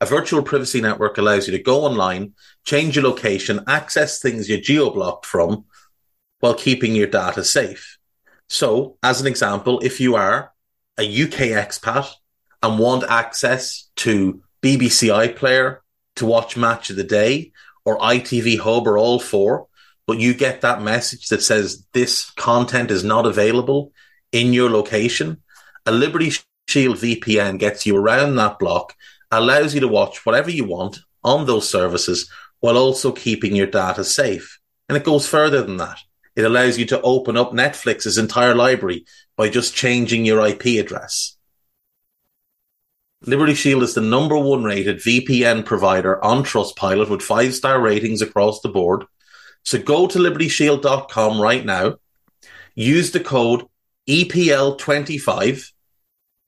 A virtual privacy network allows you to go online, change your location, access things you're geo-blocked from while keeping your data safe. So, as an example, if you are a UK expat and want access to BBC iPlayer to watch Match of the Day or ITV Hub or all four, but you get that message that says this content is not available in your location, a Liberty Shield VPN gets you around that block, allows you to watch whatever you want on those services while also keeping your data safe. And it goes further than that. It allows you to open up Netflix's entire library by just changing your IP address. Liberty Shield is the number one rated VPN provider on Trustpilot with five star ratings across the board. So go to libertyshield.com right now, use the code EPL25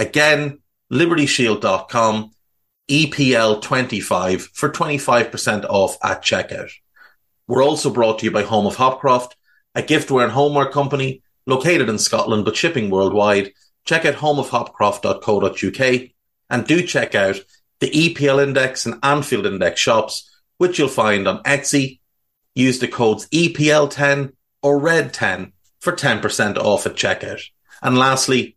Again, libertyshield.com, EPL25 for 25% off at checkout. We're also brought to you by Home of Hopcroft, a giftware and homeware company located in Scotland but shipping worldwide. Check out homeofhopcroft.co.uk and do check out the EPL Index and Anfield Index shops, which you'll find on Etsy, use the codes EPL10 or RED10 for 10% off at checkout. And lastly,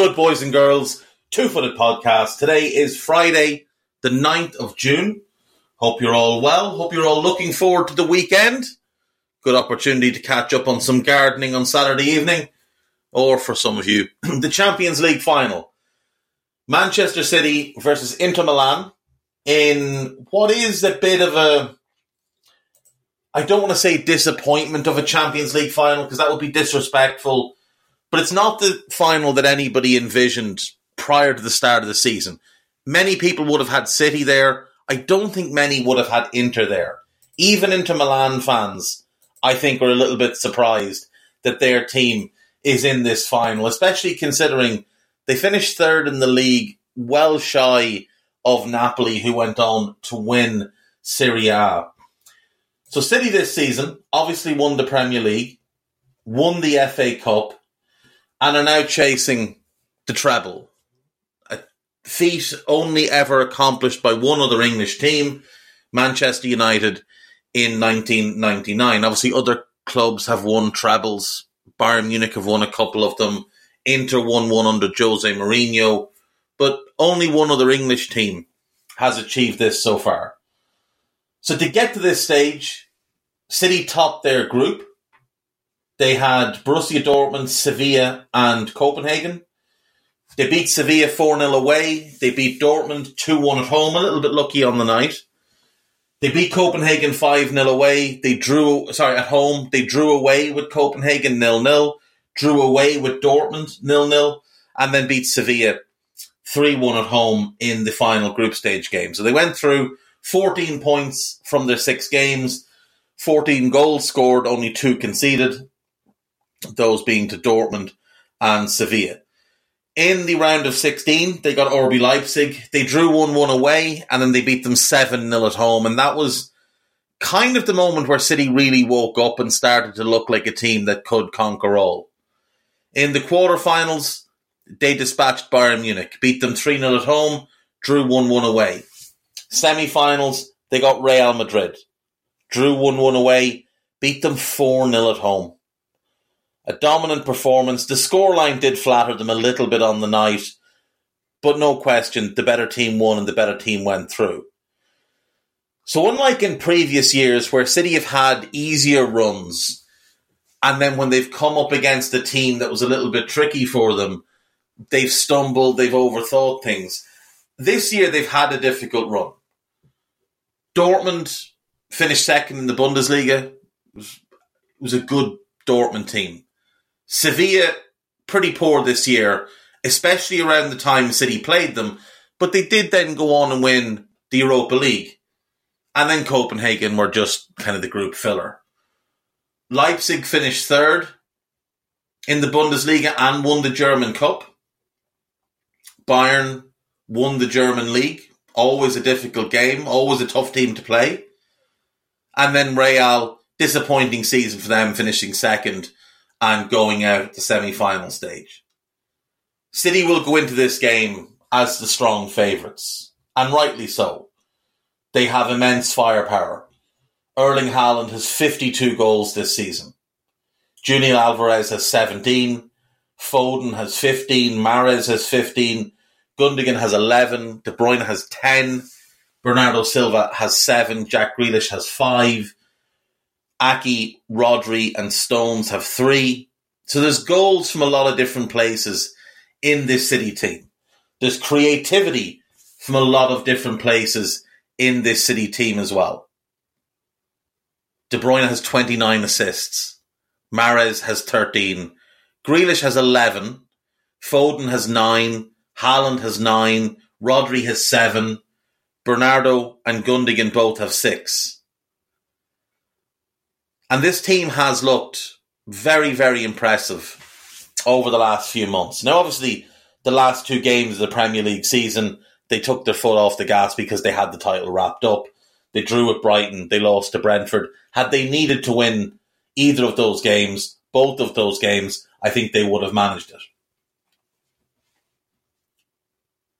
Good, boys and girls? Two Footed Podcast. Today is Friday, the 9th of June. Hope you're all well. Hope you're all looking forward to the weekend. Good opportunity to catch up on some gardening on Saturday evening, or for some of you, the Champions League final. Manchester City versus Inter Milan in what is a bit of a I don't want to say disappointment of a Champions League final because that would be disrespectful, but it's not the final that anybody envisioned prior to the start of the season. Many people would have had City there. I don't think many would have had Inter there. Even Inter Milan fans, I think, are a little bit surprised that their team is in this final, especially considering they finished third in the league, well shy of Napoli, who went on to win Serie A. So City this season obviously won the Premier League, won the FA Cup, and are now chasing the treble A feat only ever accomplished by one other English team, Manchester United, in 1999. Obviously, other clubs have won trebles. Bayern Munich have won a couple of them. Inter won one under Jose Mourinho, but only one other English team has achieved this so far. So to get to this stage, City topped their group. They had Borussia Dortmund, Sevilla, and Copenhagen. They beat Sevilla 4 0 away. They beat Dortmund 2 1 at home, a little bit lucky on the night. They beat Copenhagen 5 0 away. They drew, sorry, at home. They drew away with Copenhagen 0 0, drew away with Dortmund 0 0, and then beat Sevilla 3 1 at home in the final group stage game. So they went through 14 points from their six games, 14 goals scored, only two conceded, those being to Dortmund and Sevilla. In the round of 16, they got RB Leipzig. They drew 1 1 away, and then they beat them 7 0 at home. And that was kind of the moment where City really woke up and started to look like a team that could conquer all. In the quarterfinals, they dispatched Bayern Munich, beat them 3 0 at home, drew 1 1 away. Semi finals, they got Real Madrid, drew 1 1 away, beat them 4 0 at home. A dominant performance. The scoreline did flatter them a little bit on the night, but no question, the better team won and the better team went through. So, unlike in previous years where City have had easier runs, and then when they've come up against a team that was a little bit tricky for them, they've stumbled, they've overthought things. This year they've had a difficult run. Dortmund finished second in the Bundesliga. It was, it was a good Dortmund team. Sevilla, pretty poor this year, especially around the time City played them, but they did then go on and win the Europa League. And then Copenhagen were just kind of the group filler. Leipzig finished third in the Bundesliga and won the German Cup. Bayern won the German league. Always a difficult game, always a tough team to play. And then Real, disappointing season for them, finishing second and going out the semi final stage. City will go into this game as the strong favourites, and rightly so. They have immense firepower. Erling Haaland has 52 goals this season. Julian Alvarez has 17. Foden has 15. Mahrez has 15. Gundogan has 11. De Bruyne has 10. Bernardo Silva has 7. Jack Grealish has 5. Aki, Rodri, and Stones have 3. So there's goals from a lot of different places in this City team. There's creativity from a lot of different places in this City team as well. De Bruyne has 29 assists. Mahrez has 13. Grealish has 11. Foden has 9. Haaland has 9. Rodri has 7. Bernardo and Gundogan both have 6. And this team has looked very, very impressive over the last few months. Now, obviously, the last two games of the Premier League season they took their foot off the gas because they had the title wrapped up. They drew at Brighton. They lost to Brentford. Had they needed to win either of those games, both of those games, I think they would have managed it.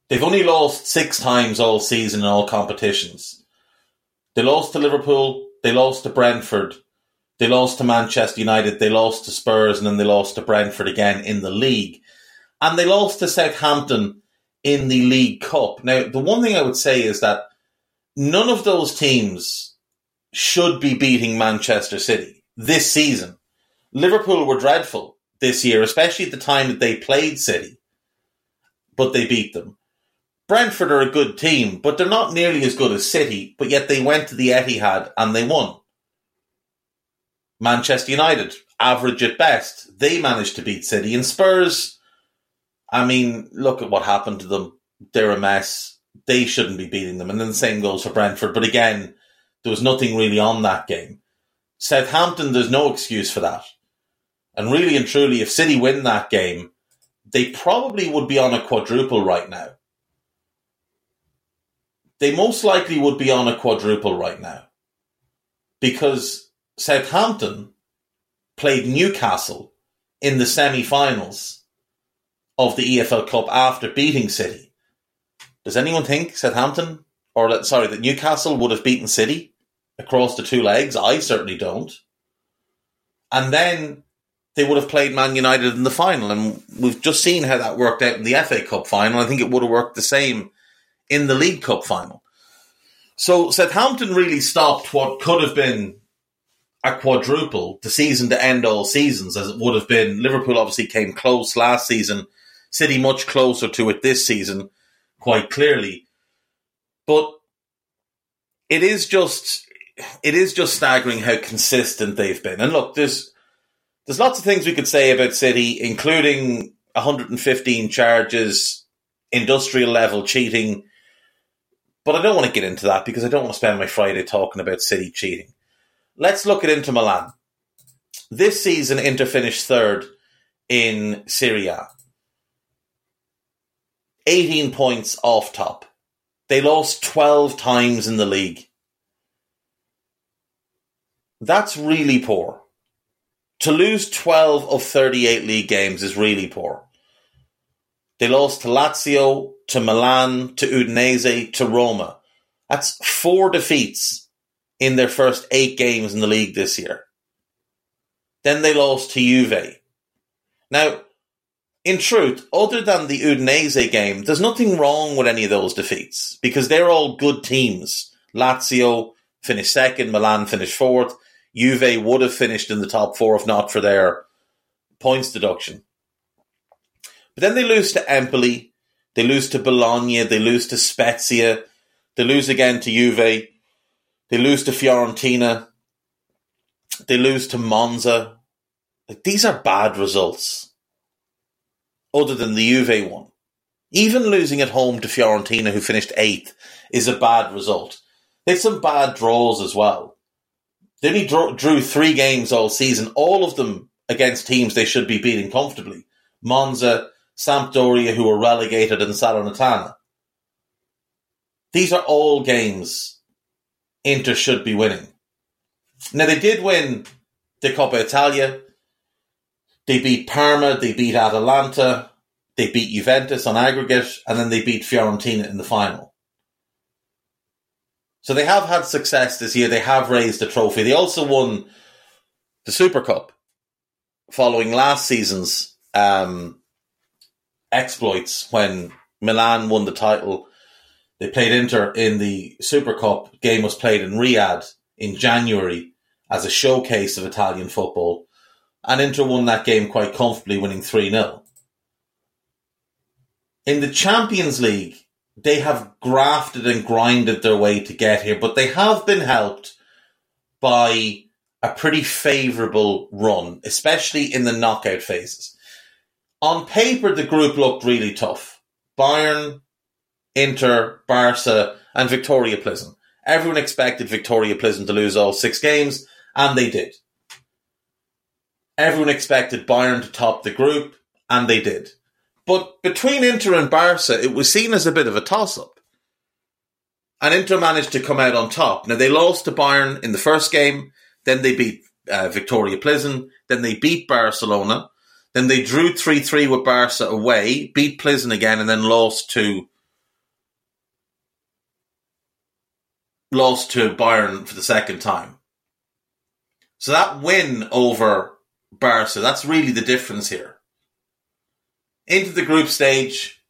They've only lost six times all season in all competitions. They lost to Liverpool. They lost to Brentford. They lost to Manchester United. They lost to Spurs, and then they lost to Brentford again in the league. And they lost to Southampton in the League Cup. Now, the one thing I would say is that none of those teams should be beating Manchester City this season. Liverpool were dreadful this year, especially at the time that they played City, but they beat them. Brentford are a good team, but they're not nearly as good as City, but yet they went to the Etihad and they won. Manchester United, average at best, they managed to beat City, and Spurs I mean, look at what happened to them. They're a mess. They shouldn't be beating them. And then the same goes for Brentford. But again, there was nothing really on that game. Southampton, there's no excuse for that. And really and truly, if City win that game, they probably would be on a quadruple right now. They most likely would be on a quadruple right now. Because Southampton played Newcastle in the semi finals of the EFL Cup after beating City. Does anyone think Southampton or sorry that Newcastle would have beaten City across the two legs? I certainly don't. And then they would have played Man United in the final, and we've just seen how that worked out in the FA Cup final. I think it would have worked the same in the League Cup final. So Southampton really stopped what could have been a quadruple, the season to end all seasons, as it would have been. Liverpool obviously came close last season City much closer to it this season, quite clearly. But it is just it is just staggering how consistent they've been. And look, there's there's lots of things we could say about City, including 115 charges, industrial level cheating. But I don't want to get into that because I don't want to spend my Friday talking about City cheating. Let's look at Inter Milan. This season, Inter finished third in Serie A. 18 points off top. They lost 12 times in the league. That's really poor. To lose 12 of 38 league games is really poor. They lost to Lazio, to Milan, to Udinese, to Roma. That's four defeats in their first eight games in the league this year. Then they lost to Juve. Now, in truth, other than the Udinese game, there's nothing wrong with any of those defeats because they're all good teams. Lazio finished second, Milan finished fourth. Juve would have finished in the top four if not for their points deduction. But then they lose to Empoli, they lose to Bologna, they lose to Spezia, they lose again to Juve, they lose to Fiorentina, they lose to Monza. Like, these are bad results, other than the Juve one. Even losing at home to Fiorentina, who finished eighth, is a bad result. They had some bad draws as well. They only drew, drew three games all season, all of them against teams they should be beating comfortably. Monza, Sampdoria, who were relegated, and Salernitana. These are all games Inter should be winning. Now, they did win the Coppa Italia. They beat Parma, they beat Atalanta, they beat Juventus on aggregate, and then they beat Fiorentina in the final. So they have had success this year. They have raised a trophy. They also won the Super Cup following last season's um, exploits when Milan won the title. They played Inter in the Super Cup. Game was played in Riyadh in January as a showcase of Italian football. And Inter won that game quite comfortably, winning 3 0. In the Champions League, they have grafted and grinded their way to get here, but they have been helped by a pretty favourable run, especially in the knockout phases. On paper, the group looked really tough. Bayern, Inter, Barca, and Viktoria Plzen. Everyone expected Viktoria Plzen to lose all six games, and they did. Everyone expected Bayern to top the group, and they did. But between Inter and Barca, it was seen as a bit of a toss up. And Inter managed to come out on top. Now, they lost to Bayern in the first game, then they beat uh, Viktoria Plzen, then they beat Barcelona, then they drew 3 3 with Barca away, beat Plzen again, and then lost to. Lost to Bayern for the second time. So that win over Barca, that's really the difference here into the group stage.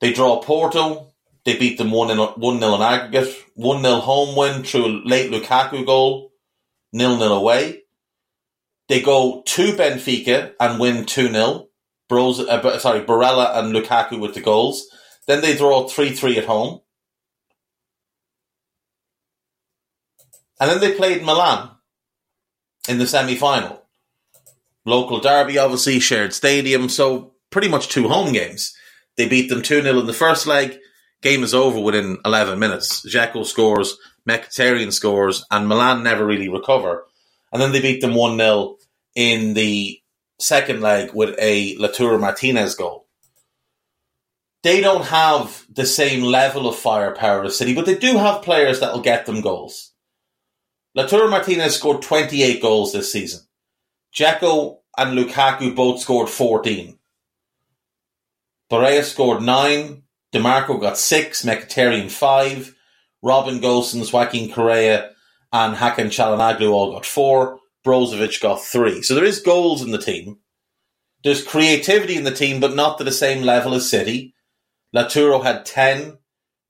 They draw Porto. They beat them 1 0 in aggregate. 1 0 home win through a late Lukaku goal. 0 0 away. They go to Benfica and win 2 0. Bros, uh, sorry, Barella and Lukaku with the goals. Then they draw 3 3 at home. And then they played Milan in the semi final. Local derby, obviously, shared stadium. So pretty much two home games. They beat them 2 0 in the first leg. Game is over within 11 minutes. Dzeko scores, Mkhitaryan scores, and Milan never really recover. And then they beat them 1 0 in the second leg with a Lautaro Martinez goal. They don't have the same level of firepower as City, but they do have players that will get them goals. Lautaro Martinez scored 28 goals this season. Dzeko and Lukaku both scored 14. Barella scored nine. Dimarco got six. Mkhitaryan five. Robin Gosens, Joaquin Correa, and Hakan Calhanoglu all got four. Brozovic got three. So there is goals in the team. There's creativity in the team, but not to the same level as City. Lautaro had 10.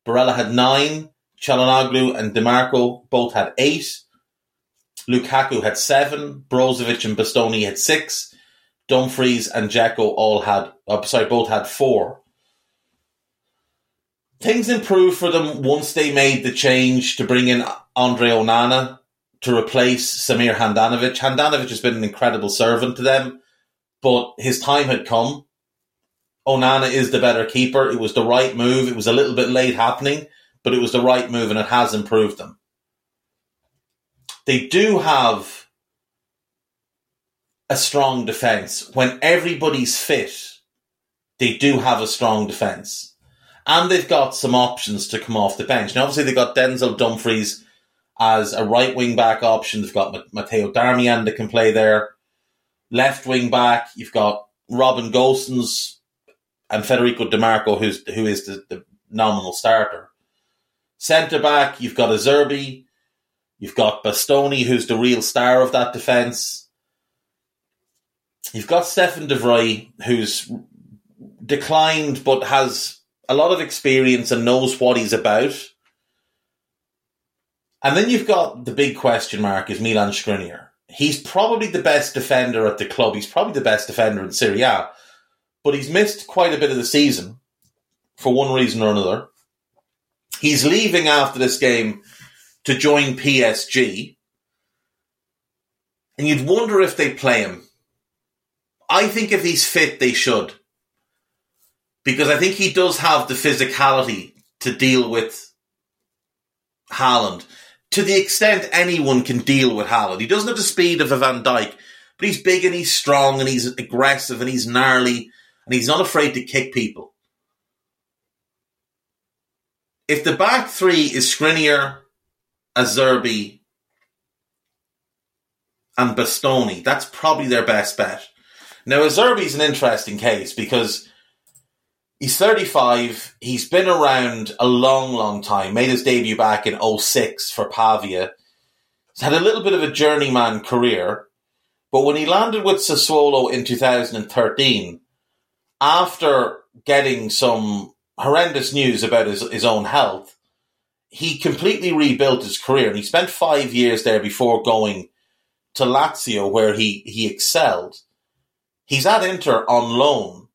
Barella had 9. Calhanoglu and Dimarco both had 8. Lukaku had 7. Brozovic and Bastoni had 6. Dumfries and Dzeko all had, uh, sorry, both had four. Things improved for them once they made the change to bring in Andre Onana to replace Samir Handanovic. Handanovic has been an incredible servant to them, but his time had come. Onana is the better keeper. It was the right move. It was a little bit late happening, but it was the right move and it has improved them. They do have a strong defence. When everybody's fit, they do have a strong defence. And they've got some options to come off the bench. Now, obviously, they've got Denzel Dumfries as a right wing back option. They've got Matteo Darmian that can play there. Left wing back, you've got Robin Gosens and Federico Dimarco, who's who is the, the nominal starter. Centre back, you've got Acerbi, you've got Bastoni, who's the real star of that defence. You've got Stefan de Vrij, who's declined but has a lot of experience and knows what he's about. And then you've got the big question mark is Milan Skriniar. He's probably the best defender at the club. He's probably the best defender in Serie A, but he's missed quite a bit of the season for one reason or another. He's leaving after this game to join PSG. And you'd wonder if they play him. I think if he's fit, they should. Because I think he does have the physicality to deal with Haaland to the extent anyone can deal with Haaland. He doesn't have the speed of a Van Dijk, but he's big and he's strong and he's aggressive and he's gnarly and he's not afraid to kick people. If the back three is Skriniar, Acerbi, and Bastoni, that's probably their best bet. Now, Acerbi's an interesting case because he's 35. He's been around a long, long time. Made his debut back in 06 for Pavia. He's had a little bit of a journeyman career. But when he landed with Sassuolo in 2013, after getting some horrendous news about his, his own health, he completely rebuilt his career and he spent five years there before going to Lazio where he, he excelled. He's at Inter on loan,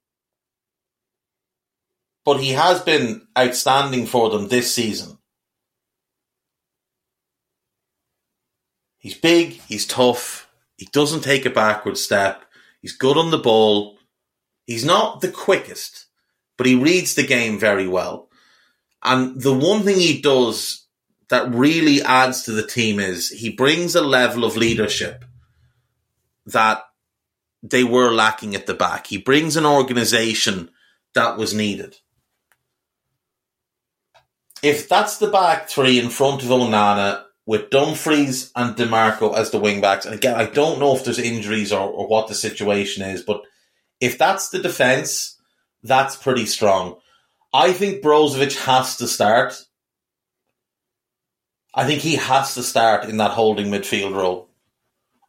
but he has been outstanding for them this season. He's big, he's tough, he doesn't take a backward step, he's good on the ball. He's not the quickest, but he reads the game very well. And the one thing he does that really adds to the team is he brings a level of leadership that they were lacking at the back. He brings an organization that was needed. If that's the back three in front of Onana with Dumfries and Dimarco as the wing backs, and again, I don't know if there's injuries or, or what the situation is, but if that's the defence, that's pretty strong. I think Brozovic has to start. I think he has to start in that holding midfield role.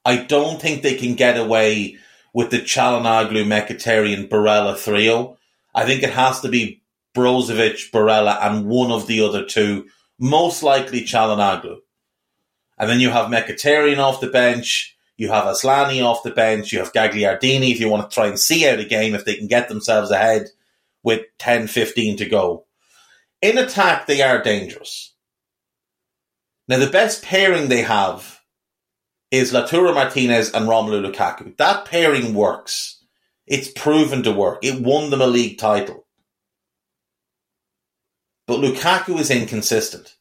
I don't think they can get away with the Calhanoglu, Mkhitaryan, Barella trio. I think it has to be Brozovic, Barella, and one of the other two, most likely Calhanoglu. And then you have Mkhitaryan off the bench. You have Aslani off the bench. You have Gagliardini if you want to try and see out a game if they can get themselves ahead with 10, 15 to go. In attack, they are dangerous. Now, the best pairing they have is Lautaro Martinez and Romelu Lukaku. That pairing works. It's proven to work. It won them a league title. But Lukaku is inconsistent.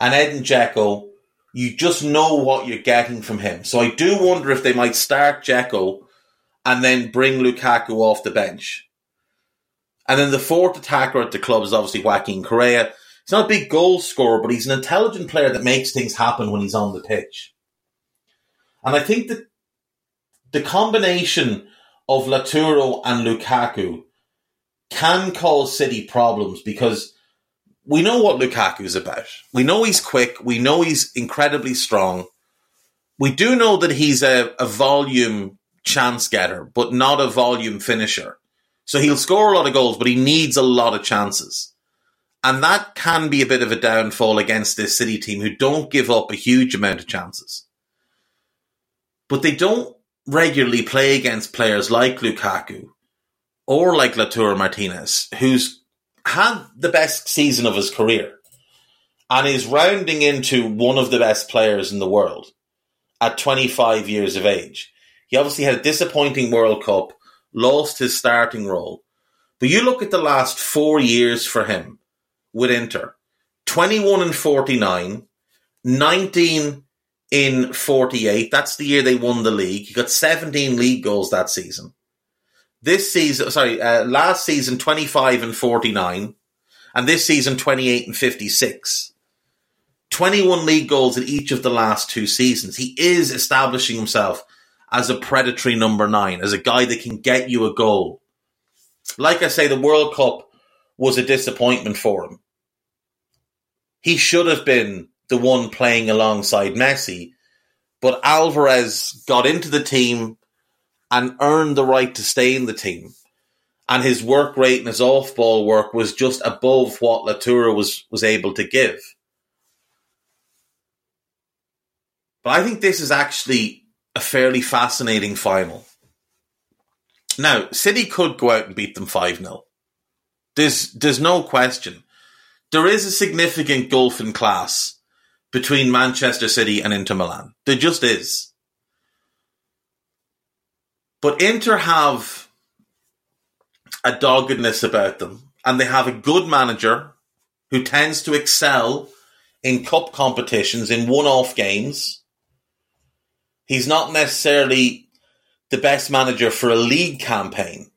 And Edin Dzeko, you just know what you're getting from him. So I do wonder if they might start Dzeko and then bring Lukaku off the bench. And then the fourth attacker at the club is obviously Joaquin Correa. He's not a big goal scorer, but he's an intelligent player that makes things happen when he's on the pitch. And I think that the combination of Lautaro and Lukaku can cause City problems because we know what Lukaku's about. We know he's quick. We know he's incredibly strong. We do know that he's a, a volume chance getter, but not a volume finisher. So he'll score a lot of goals, but he needs a lot of chances. And that can be a bit of a downfall against this City team who don't give up a huge amount of chances. But they don't regularly play against players like Lukaku or like Lautaro Martinez, who's had the best season of his career and is rounding into one of the best players in the world at 25 years of age. He obviously had a disappointing World Cup, lost his starting role. But you look at the last four years for him with Inter 21 and 49, 19 in 48. That's the year they won the league. He got 17 league goals that season. This season, sorry, uh, last season 25 and 49, and this season 28 and 56. 21 league goals in each of the last two seasons. He is establishing himself as a predatory number nine, as a guy that can get you a goal. Like I say, the World Cup was a disappointment for him. He should have been the one playing alongside Messi, but Alvarez got into the team and earned the right to stay in the team. And his work rate and his off ball work was just above what Lautaro was, was able to give. But I think this is actually a fairly fascinating final. Now, City could go out and beat them 5 0. There's, there's no question. There is a significant gulf in class between Manchester City and Inter Milan. There just is. But Inter have a doggedness about them, and they have a good manager who tends to excel in cup competitions, in one off games. He's not necessarily the best manager for a league campaign.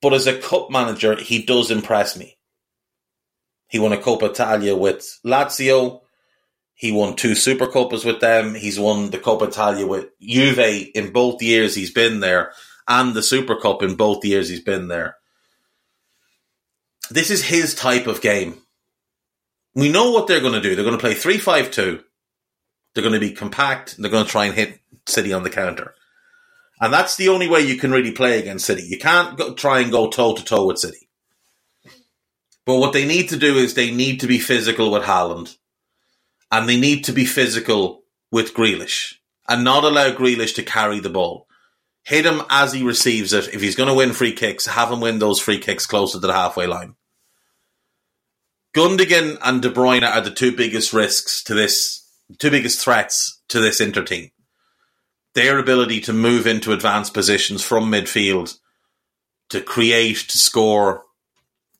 But as a cup manager, he does impress me. He won a Coppa Italia with Lazio. He won two Super Coppas with them. He's won the Coppa Italia with Juve in both years he's been there, and the Super Cup in both years he's been there. This is his type of game. We know what they're going to do. They're going to play 3 5 2. They're going to be compact. They're going to try and hit City on the counter. And that's the only way you can really play against City. You can't go, try and go toe to toe with City. But what they need to do is they need to be physical with Haaland. And they need to be physical with Grealish. And not allow Grealish to carry the ball. Hit him as he receives it. If he's going to win free kicks, have him win those free kicks closer to the halfway line. Gundogan and De Bruyne are the two biggest risks to this, two biggest threats to this Inter team their ability to move into advanced positions from midfield, to create, to score,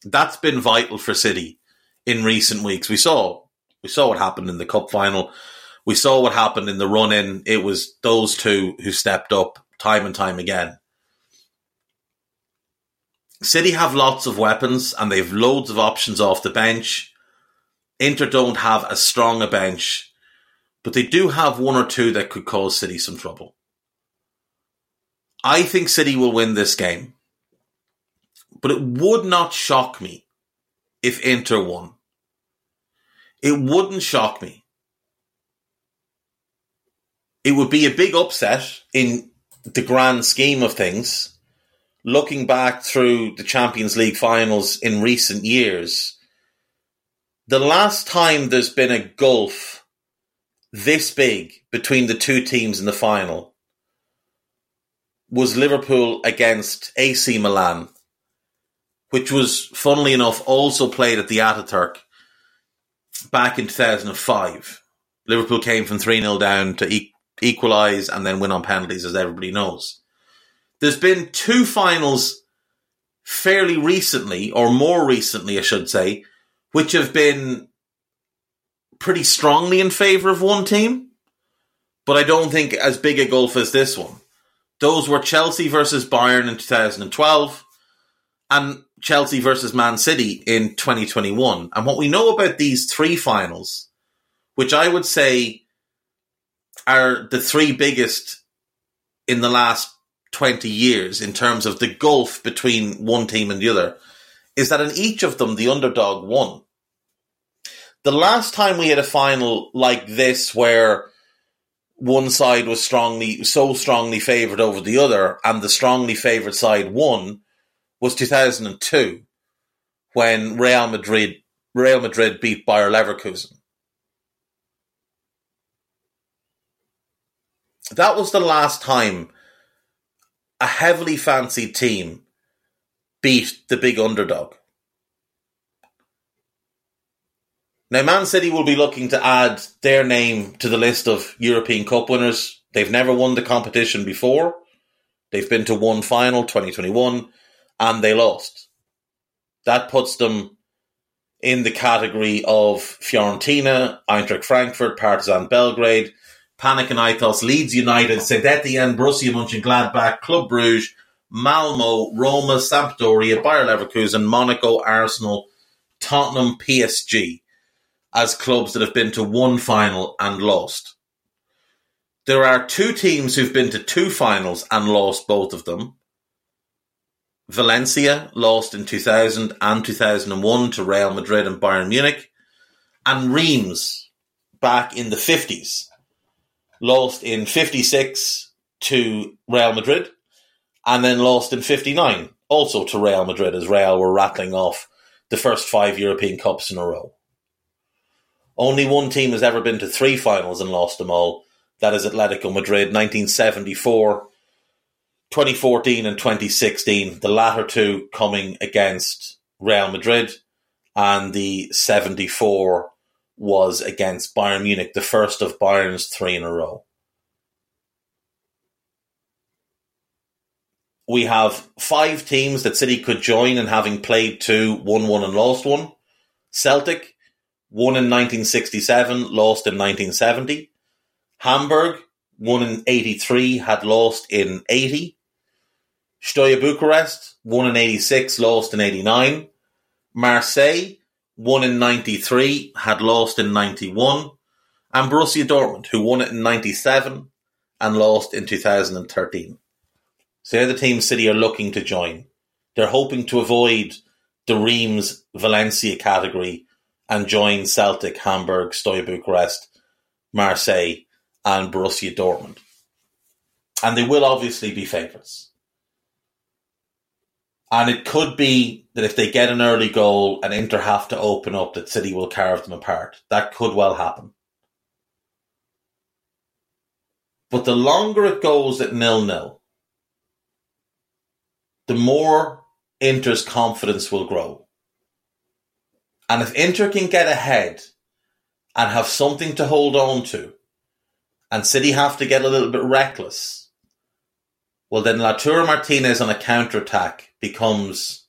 that's been vital for City in recent weeks. We saw we saw what happened in the cup final. We saw what happened in the run in. It was those two who stepped up time and time again. City have lots of weapons and they've loads of options off the bench. Inter don't have as strong a bench but they do have one or two that could cause City some trouble. I think City will win this game, but it would not shock me if Inter won. It wouldn't shock me. It would be a big upset in the grand scheme of things. Looking back through the Champions League finals in recent years, the last time there's been a gulf this big between the two teams in the final was Liverpool against AC Milan, which was, funnily enough, also played at the Ataturk back in 2005. Liverpool came from 3 0 down to e- equalise and then win on penalties, as everybody knows. There's been two finals fairly recently, or more recently, I should say, which have been pretty strongly in favour of one team, but I don't think as big a gulf as this one. Those were Chelsea versus Bayern in 2012 and Chelsea versus Man City in 2021. And what we know about these three finals, which I would say are the three biggest in the last 20 years in terms of the gulf between one team and the other, is that in each of them, the underdog won the last time we had a final like this where one side was strongly so strongly favored over the other and the strongly favored side won was 2002 when Real Madrid Real Madrid beat Bayer Leverkusen. That was the last time a heavily fancied team beat the big underdog. Now, Man City will be looking to add their name to the list of European Cup winners. They've never won the competition before. They've been to one final, 2021, and they lost. That puts them in the category of Fiorentina, Eintracht Frankfurt, Partizan Belgrade, Panathinaikos, Leeds United, St Etienne, Borussia Mönchengladbach, Club Bruges, Malmo, Roma, Sampdoria, Bayer Leverkusen, Monaco, Arsenal, Tottenham, PSG as clubs that have been to one final and lost. There are two teams who've been to two finals and lost both of them. Valencia lost in 2000 and 2001 to Real Madrid and Bayern Munich. And Reims back in the 50s lost in 56 to Real Madrid and then lost in 59 also to Real Madrid as Real were rattling off the first five European Cups in a row. Only one team has ever been to three finals and lost them all. That is Atletico Madrid, 1974, 2014, and 2016. The latter two coming against Real Madrid, and the 74 was against Bayern Munich, the first of Bayern's three in a row. We have five teams that City could join in having played two, won one, and lost one. Celtic, won in 1967, lost in 1970. Hamburg, won in 83, had lost in 80. Steaua Bucharest, won in 86, lost in 89. Marseille, won in 93, had lost in 91. And Borussia Dortmund, who won it in 97 and lost in 2013. So they're the teams City are looking to join. They're hoping to avoid the Reims Valencia category and join Celtic, Hamburg, Steaua Bucharest, Marseille, and Borussia Dortmund. And they will obviously be favourites. And it could be that if they get an early goal and Inter have to open up, that City will carve them apart. That could well happen. But the longer it goes at nil nil, the more Inter's confidence will grow. And if Inter can get ahead and have something to hold on to, and City have to get a little bit reckless, well, then Lautaro Martinez on a counter attack becomes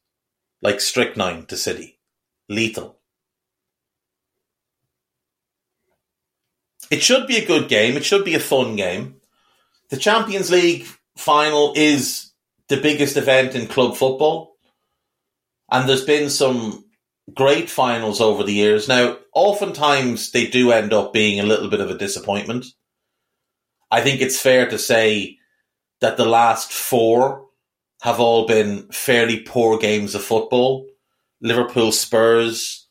like strychnine to City, lethal. It should be a good game. It should be a fun game. The Champions League final is the biggest event in club football. And there's been some great finals over the years. Now, oftentimes they do end up being a little bit of a disappointment. I think it's fair to say that the last four have all been fairly poor games of football. Liverpool Spurs,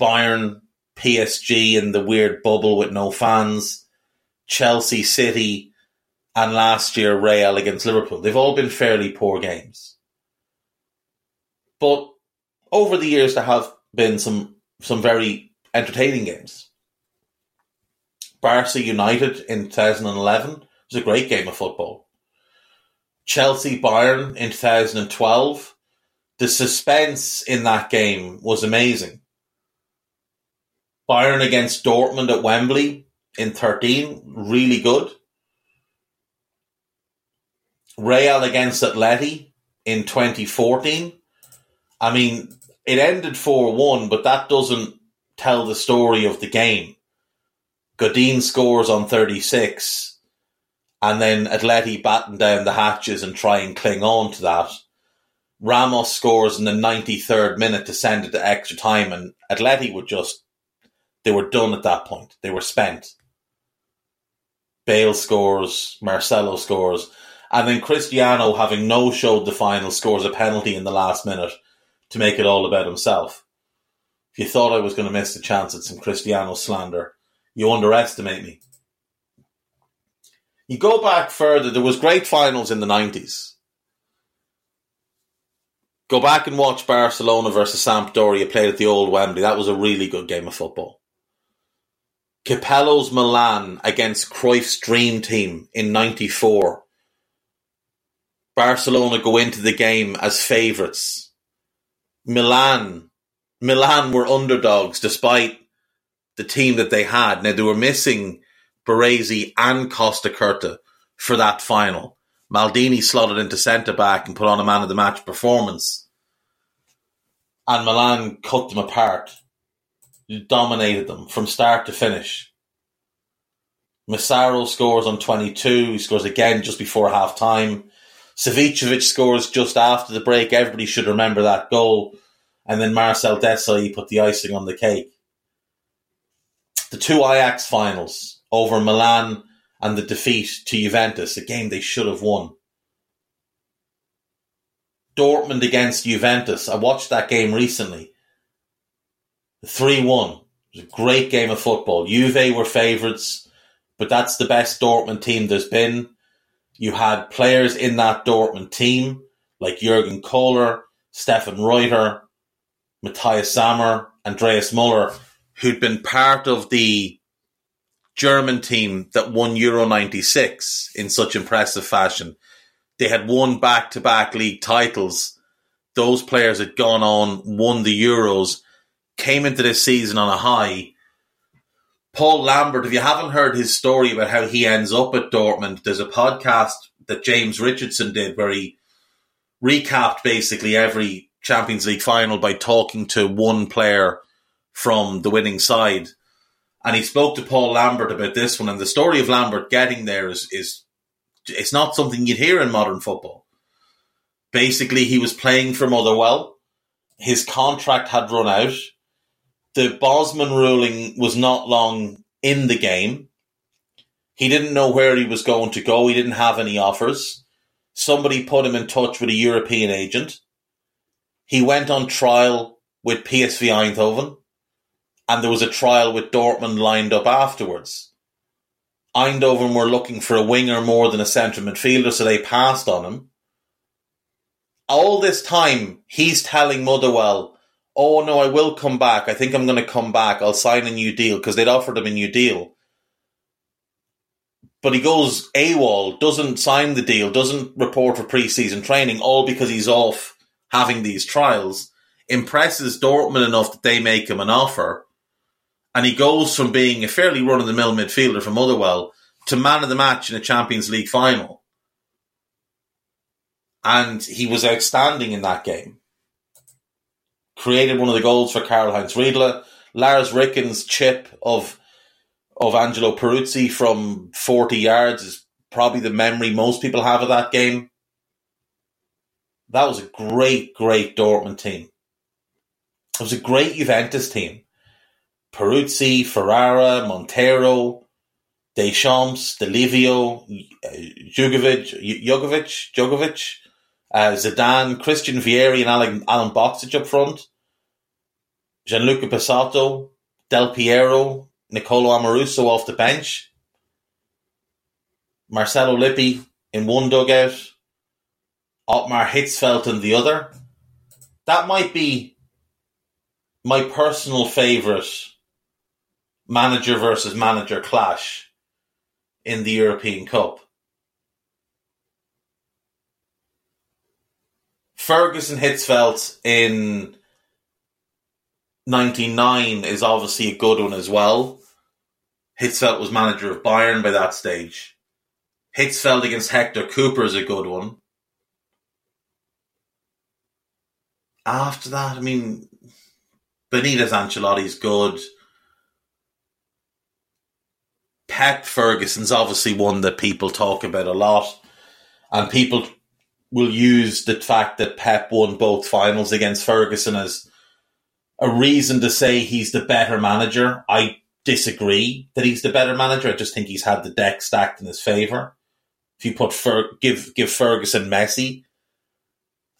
Bayern, PSG in the weird bubble with no fans, Chelsea City, and last year Real against Liverpool. They've all been fairly poor games. But over the years there have been some some very entertaining games. Barca United in 2011 was a great game of football. Chelsea Bayern in 2012. The suspense in that game was amazing. Bayern against Dortmund at Wembley in 13, really good. Real against Atleti in 2014. I mean, it ended 4 1, but that doesn't tell the story of the game. Godin scores on 36, and then Atleti batten down the hatches and try and cling on to that. Ramos scores in the 93rd minute to send it to extra time, and Atleti were just, they were done at that point. They were spent. Bale scores, Marcelo scores, and then Cristiano, having no showed the final, scores a penalty in the last minute to make it all about himself. If you thought I was going to miss the chance at some Cristiano slander, you underestimate me. You go back further, there was great finals in the 90s. Go back and watch Barcelona versus Sampdoria played at the old Wembley. That was a really good game of football. Capello's Milan against Cruyff's dream team in 94. Barcelona go into the game as favourites Milan, Milan were underdogs despite the team that they had. Now they were missing Baresi and Costacurta for that final, Maldini slotted into centre back and put on a man of the match performance. And Milan cut them apart, dominated them from start to finish. Massaro scores on 22, he scores again just before half time. Savicevic scores just after the break. Everybody should remember that goal. And then Marcel Desailly put the icing on the cake. The two Ajax finals over Milan and the defeat to Juventus, a game they should have won. Dortmund against Juventus. I watched that game recently. 3 1. It was a great game of football. Juve were favourites, but that's the best Dortmund team there's been. You had players in that Dortmund team like Jurgen Kohler, Stefan Reuter, Matthias Sammer, Andreas Möller, who'd been part of the German team that won Euro 96 in such impressive fashion. They had won back to back league titles. Those players had gone on, won the Euros, came into this season on a high. Paul Lambert, if you haven't heard his story about how he ends up at Dortmund, there's a podcast that James Richardson did where he recapped basically every Champions League final by talking to one player from the winning side. And he spoke to Paul Lambert about this one. And the story of Lambert getting there is, is it's not something you'd hear in modern football. Basically, he was playing for Motherwell. His contract had run out. The Bosman ruling was not long in the game. He didn't know where he was going to go. He didn't have any offers. Somebody put him in touch with a European agent. He went on trial with PSV Eindhoven and there was a trial with Dortmund lined up afterwards. Eindhoven were looking for a winger more than a centre midfielder, so they passed on him. All this time, he's telling Motherwell, "Oh no, I will come back. I think I'm going to come back. I'll sign a new deal because they'd offered him a new deal." But he goes AWOL, doesn't sign the deal, doesn't report for pre-season training, all because he's off having these trials. Impresses Dortmund enough that they make him an offer and he goes from being a fairly run of the mill midfielder from Motherwell to man of the match in a Champions League final. And he was outstanding in that game. Created one of the goals for Karl Heinz Riedle. Lars Ricken's chip of of Angelo Peruzzi from 40 yards is probably the memory most people have of that game. That was a great, great Dortmund team. It was a great Juventus team. Peruzzi, Ferrara, Montero, Deschamps, Di Livio, Jugovic, Jogovic, Jogovic, uh, Zidane, Christian Vieri, and Alan, Alan up front. Gianluca Pessotto, Del Piero, Nicolo Amoruso off the bench. Marcello Lippi in one dugout. Ottmar Hitzfeld in the other. That might be my personal favourite manager versus manager clash in the European Cup. Ferguson Hitzfeld in 99 is obviously a good one as well. Hitzfeld was manager of Bayern by that stage. Hitzfeld against Hector Cuper is a good one. After that, I mean, Benitez Ancelotti is good. Pep Ferguson's obviously one that people talk about a lot, and people will use the fact that Pep won both finals against Ferguson as a reason to say he's the better manager. I disagree that he's the better manager. I just think he's had the deck stacked in his favour. If you put Fer- give give Ferguson Messi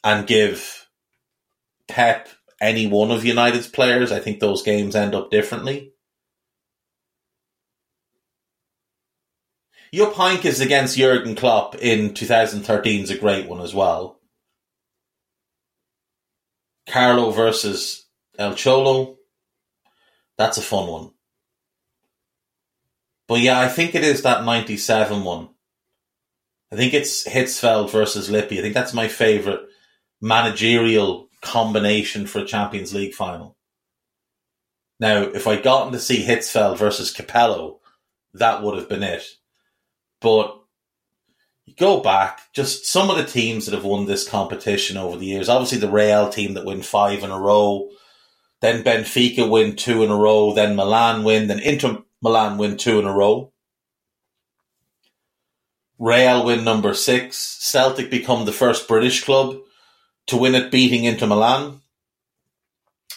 and give Pep any one of United's players, I think those games end up differently. Your Jupp Heynckes against Jurgen Klopp in 2013 is a great one as well. Carlo versus El Cholo. That's a fun one. But yeah, I think it is that 97 one. I think it's Hitzfeld versus Lippi. I think that's my favourite managerial combination for a Champions League final. Now, if I'd gotten to see Hitzfeld versus Capello, that would have been it. But you go back, just some of the teams that have won this competition over the years. Obviously, the Real team that win five in a row, then Benfica win two in a row, then Milan win, then Inter Milan win two in a row. Real win number six. Celtic become the first British club to win it, beating Inter Milan.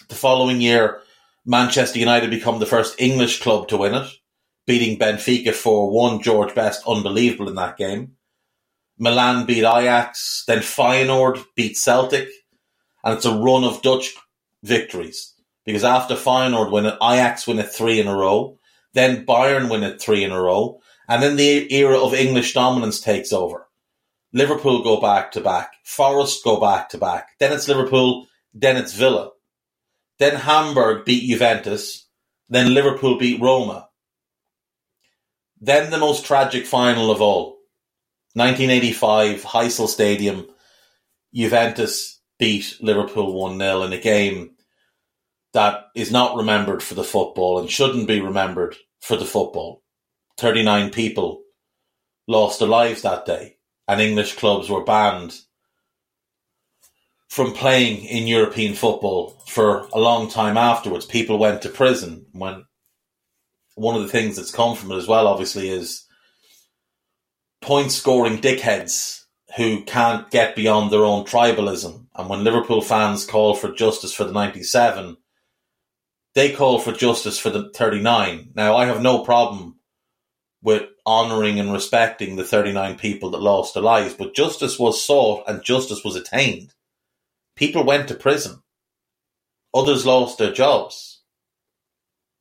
The following year, Manchester United become the first English club to win it, beating Benfica 4 1. George Best, unbelievable in that game. Milan beat Ajax, then Feyenoord beat Celtic, and it's a run of Dutch victories. Because after Feyenoord win it, Ajax win it three in a row, then Bayern win it three in a row, and then the era of English dominance takes over. Liverpool go back to back, Forest go back to back, then it's Liverpool, then it's Villa. Then Hamburg beat Juventus, then Liverpool beat Roma. Then the most tragic final of all, 1985, Heysel Stadium, Juventus beat Liverpool 1 0 in a game that is not remembered for the football and shouldn't be remembered for the football. 39 people lost their lives that day, and English clubs were banned from playing in European football for a long time afterwards. People went to prison when one of the things that's come from it as well, obviously, is point scoring dickheads who can't get beyond their own tribalism. And when Liverpool fans call for justice for the 97, they call for justice for the 39. Now, I have no problem with honouring and respecting the 39 people that lost their lives, but justice was sought and justice was attained. People went to prison. Others lost their jobs.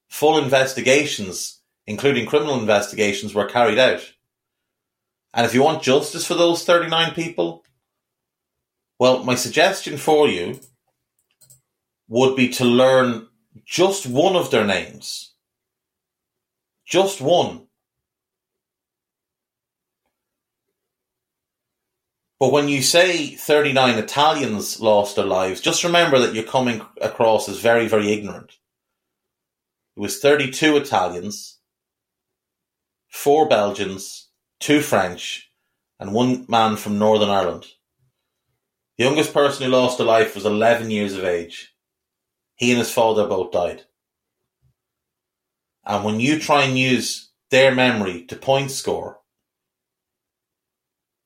Full investigations, including criminal investigations, were carried out. And if you want justice for those 39 people, well, my suggestion for you would be to learn just one of their names. Just one. But when you say 39 Italians lost their lives, just remember that you're coming across as very, very ignorant. It was 32 Italians, four Belgians, two French, and one man from Northern Ireland. The youngest person who lost a life was 11 years of age. He and his father both died. And when you try and use their memory to point score,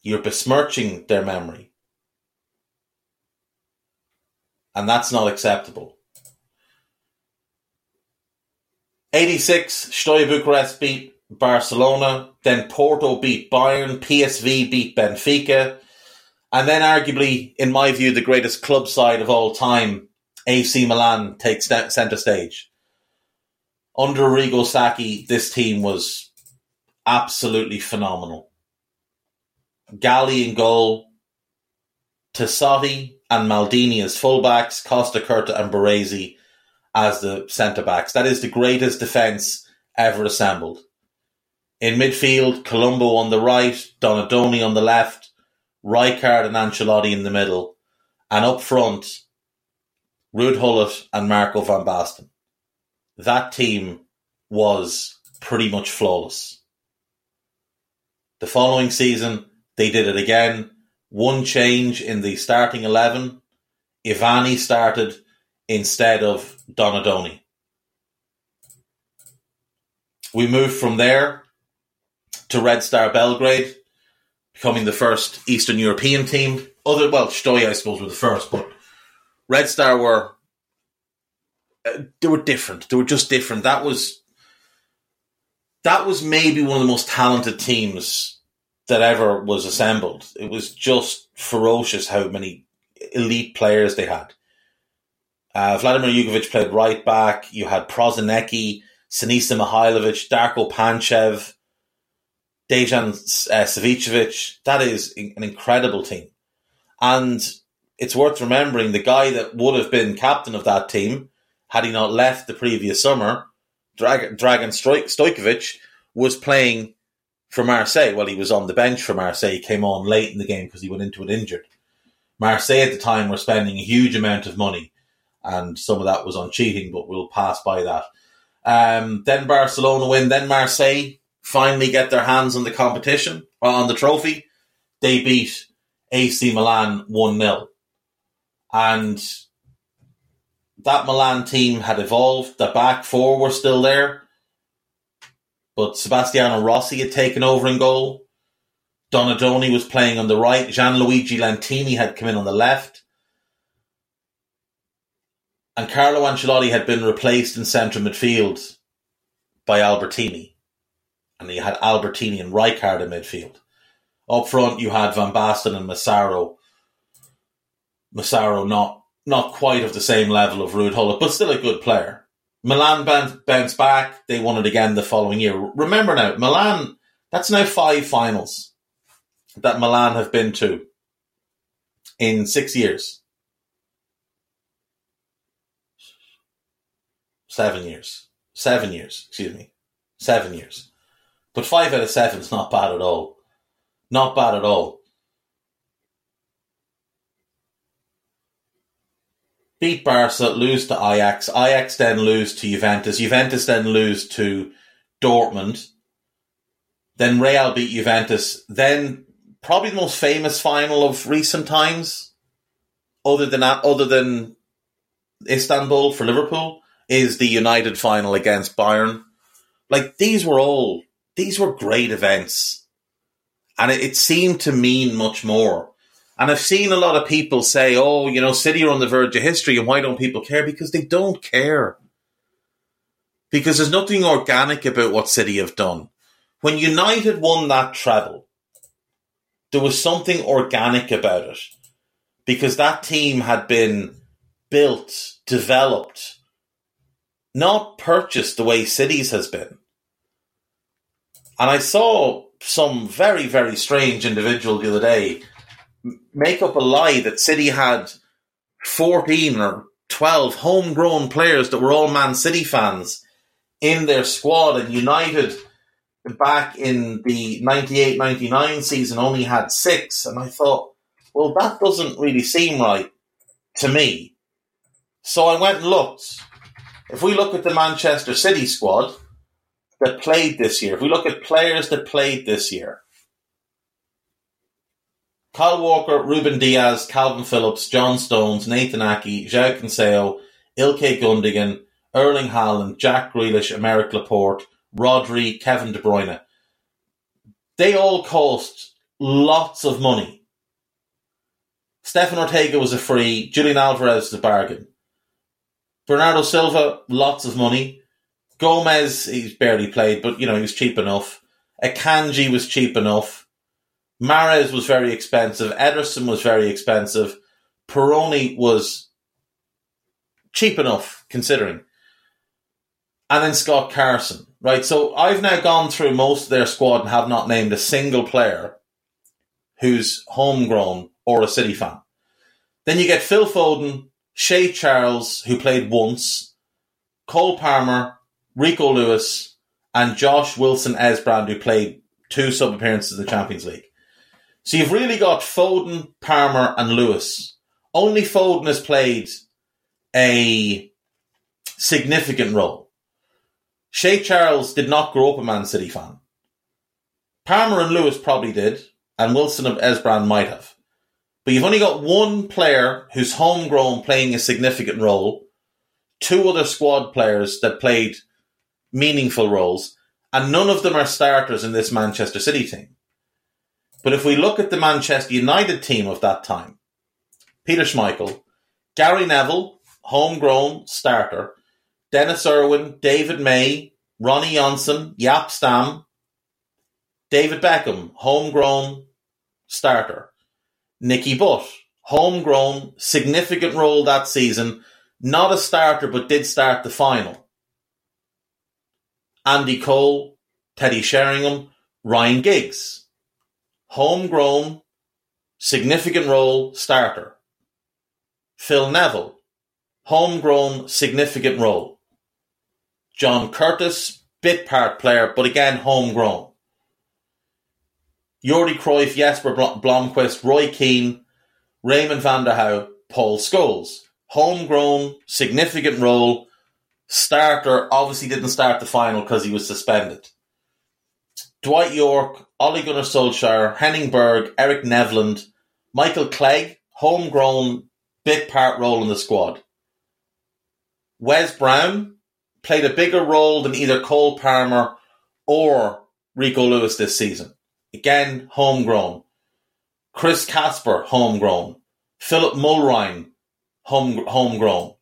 you're besmirching their memory. And that's not acceptable. 86, Steaua Bucharest beat Barcelona, then Porto beat Bayern, PSV beat Benfica, and then arguably, in my view, the greatest club side of all time, AC Milan takes centre stage. Under Arrigo Sacchi, this team was absolutely phenomenal. Galli in goal, Tassotti and Maldini as fullbacks, Costacurta and Baresi as the centre backs. That is the greatest defence ever assembled. In midfield, Colombo on the right, Donadoni on the left, Rijkaard and Ancelotti in the middle, and up front, Ruud Gullit and Marco van Basten. That team was pretty much flawless. The following season, they did it again. One change in the starting 11. Evani started instead of Donadoni. We moved from there to Red Star Belgrade, becoming the first Eastern European team. Other well, Steaua I suppose were the first, but Red Star were uh, they were different. They were just different. That was that was maybe one of the most talented teams that ever was assembled. It was just ferocious how many elite players they had. Uh, Vladimir Jugovic played right back. You had Prosinecki, Sinisa Mihailovic, Darko Panchev, Dejan uh, Savicevic. That is an incredible team. And it's worth remembering the guy that would have been captain of that team had he not left the previous summer, Drag- Dragan Stojkovic, was playing for Marseille. Well, he was on the bench for Marseille. He came on late in the game because he went into it injured. Marseille at the time were spending a huge amount of money, and some of that was on cheating, but we'll pass by that. Um, then Barcelona win, then Marseille finally get their hands on the competition, uh, on the trophy. they beat AC Milan 1 0. And that Milan team had evolved. The back four were still there. But Sebastiano Rossi had taken over in goal. Donadoni was playing on the right. Gianluigi Lentini had come in on the left. And Carlo Ancelotti had been replaced in centre midfield by Albertini. And you had Albertini and Rijkaard in midfield. Up front, you had Van Basten and Massaro. Massaro not not quite of the same level of Ruud Gullit, but still a good player. Milan bounced back. They won it again the following year. Remember now, Milan, that's now five finals that Milan have been to in six years. Seven years. Seven years, excuse me. Seven years. But five out of seven is not bad at all. Not bad at all. Beat Barca, lose to Ajax. Ajax then lose to Juventus. Juventus then lose to Dortmund. Then Real beat Juventus. Then probably the most famous final of recent times, other than other than Istanbul for Liverpool, is the United final against Bayern. Like these were all these were great events, and it, it seemed to mean much more and I've seen a lot of people say, oh, you know, City are on the verge of history, and why don't people care? Because they don't care. Because there's nothing organic about what City have done. When United won that treble, there was something organic about it. Because that team had been built, developed, not purchased the way Cities has been. And I saw some very, very strange individual the other day make up a lie that City had 14 or 12 homegrown players that were all Man City fans in their squad and United back in the 98-99 season only had six. And I thought well that doesn't really seem right to me. So I went and looked. If we look at the Manchester City squad that played this year if we look at players that played this year Kyle Walker, Ruben Dias, Kalvin Phillips, John Stones, Nathan Aké, João Cancelo, Ilkay Gundogan, Erling Haaland, Jack Grealish, Aymeric Laporte, Rodri, Kevin De Bruyne. They all cost lots of money. Stefan Ortega was a free. Julian Alvarez was a bargain. Bernardo Silva, lots of money. Gomez, he's barely played, but you know he was cheap enough. Akanji was cheap enough. Mahrez was very expensive. Ederson was very expensive. Perrone was cheap enough, considering. And then Scott Carson, right? So I've now gone through most of their squad and have not named a single player who's homegrown or a City fan. Then you get Phil Foden, Shea Charles, who played once, Cole Palmer, Rico Lewis, and Josh Wilson Esbrand, who played two sub appearances in the Champions League. So you've really got Foden, Palmer, and Lewis. Only Foden has played a significant role. Shea Charles did not grow up a Man City fan. Palmer and Lewis probably did, and Wilson of Esbrand might have. But you've only got one player who's homegrown playing a significant role, two other squad players that played meaningful roles, and none of them are starters in this Manchester City team. But if we look at the Manchester United team of that time, Peter Schmeichel, Gary Neville, homegrown starter, Dennis Irwin, David May, Ronnie Johnsen, Jaap Stam, David Beckham, homegrown starter, Nicky Butt, homegrown, significant role that season, not a starter but did start the final. Andy Cole, Teddy Sheringham, Ryan Giggs, homegrown, significant role starter. Phil Neville, homegrown, significant role. John Curtis, bit part player, but again homegrown. Jordi Cruyff, Jesper Blomqvist, Roy Keane, Raymond van der Paul Scholes. Homegrown, significant role, starter, obviously didn't start the final because he was suspended. Dwight Yorke, Ole Gunnar Solskjaer, Henning Berg, Erik Nevland, Michael Clegg, homegrown, big part role in the squad. Wes Brown played a bigger role than either Cole Palmer or Rico Lewis this season. Again, homegrown. Chris Casper, homegrown. Philip Mulryne, home, homegrown.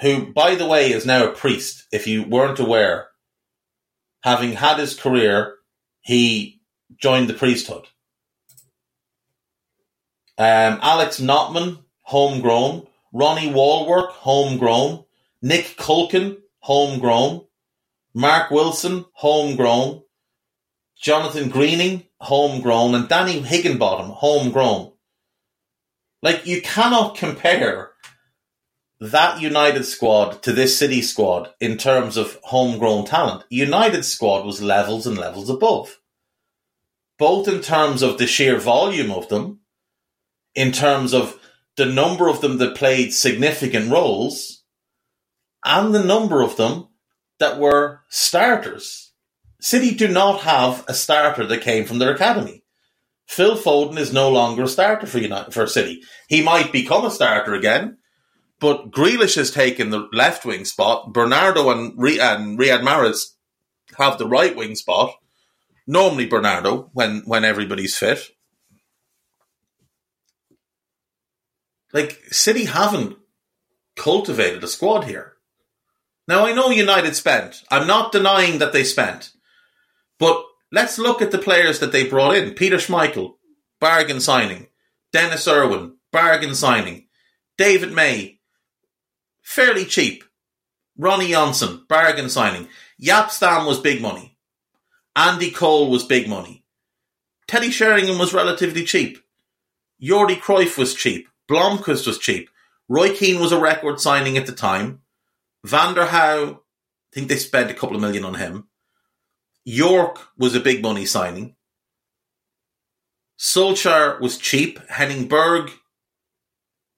Who, by the way, is now a priest, if you weren't aware. Having had his career, he joined the priesthood. Um, Alex Notman, homegrown. Ronnie Wallwork, homegrown. Nick Culkin, homegrown. Mark Wilson, homegrown. Jonathan Greening, homegrown. And Danny Higginbottom, homegrown. Like, you cannot compare that United squad to this City squad in terms of homegrown talent. United squad was levels and levels above. Both in terms of the sheer volume of them, in terms of the number of them that played significant roles, and the number of them that were starters. City do not have a starter that came from their academy. Phil Foden is no longer a starter for United, for City. He might become a starter again, but Grealish has taken the left wing spot. Bernardo and, and Riyad Mahrez have the right wing spot. Normally Bernardo when when everybody's fit. Like City haven't cultivated a squad here. Now I know United spent. I'm not denying that they spent. But let's look at the players that they brought in. Peter Schmeichel, bargain signing. Dennis Irwin, bargain signing. David May, fairly cheap. Ronnie Johnsen, bargain signing. Jaap Stam was big money. Andy Cole was big money. Teddy Sheringham was relatively cheap. Jordi Cruyff was cheap. Blomqvist was cheap. Roy Keane was a record signing at the time. Van der I think they spent a couple of million on him. Yorke was a big money signing. Solskjaer was cheap. Henning Berg,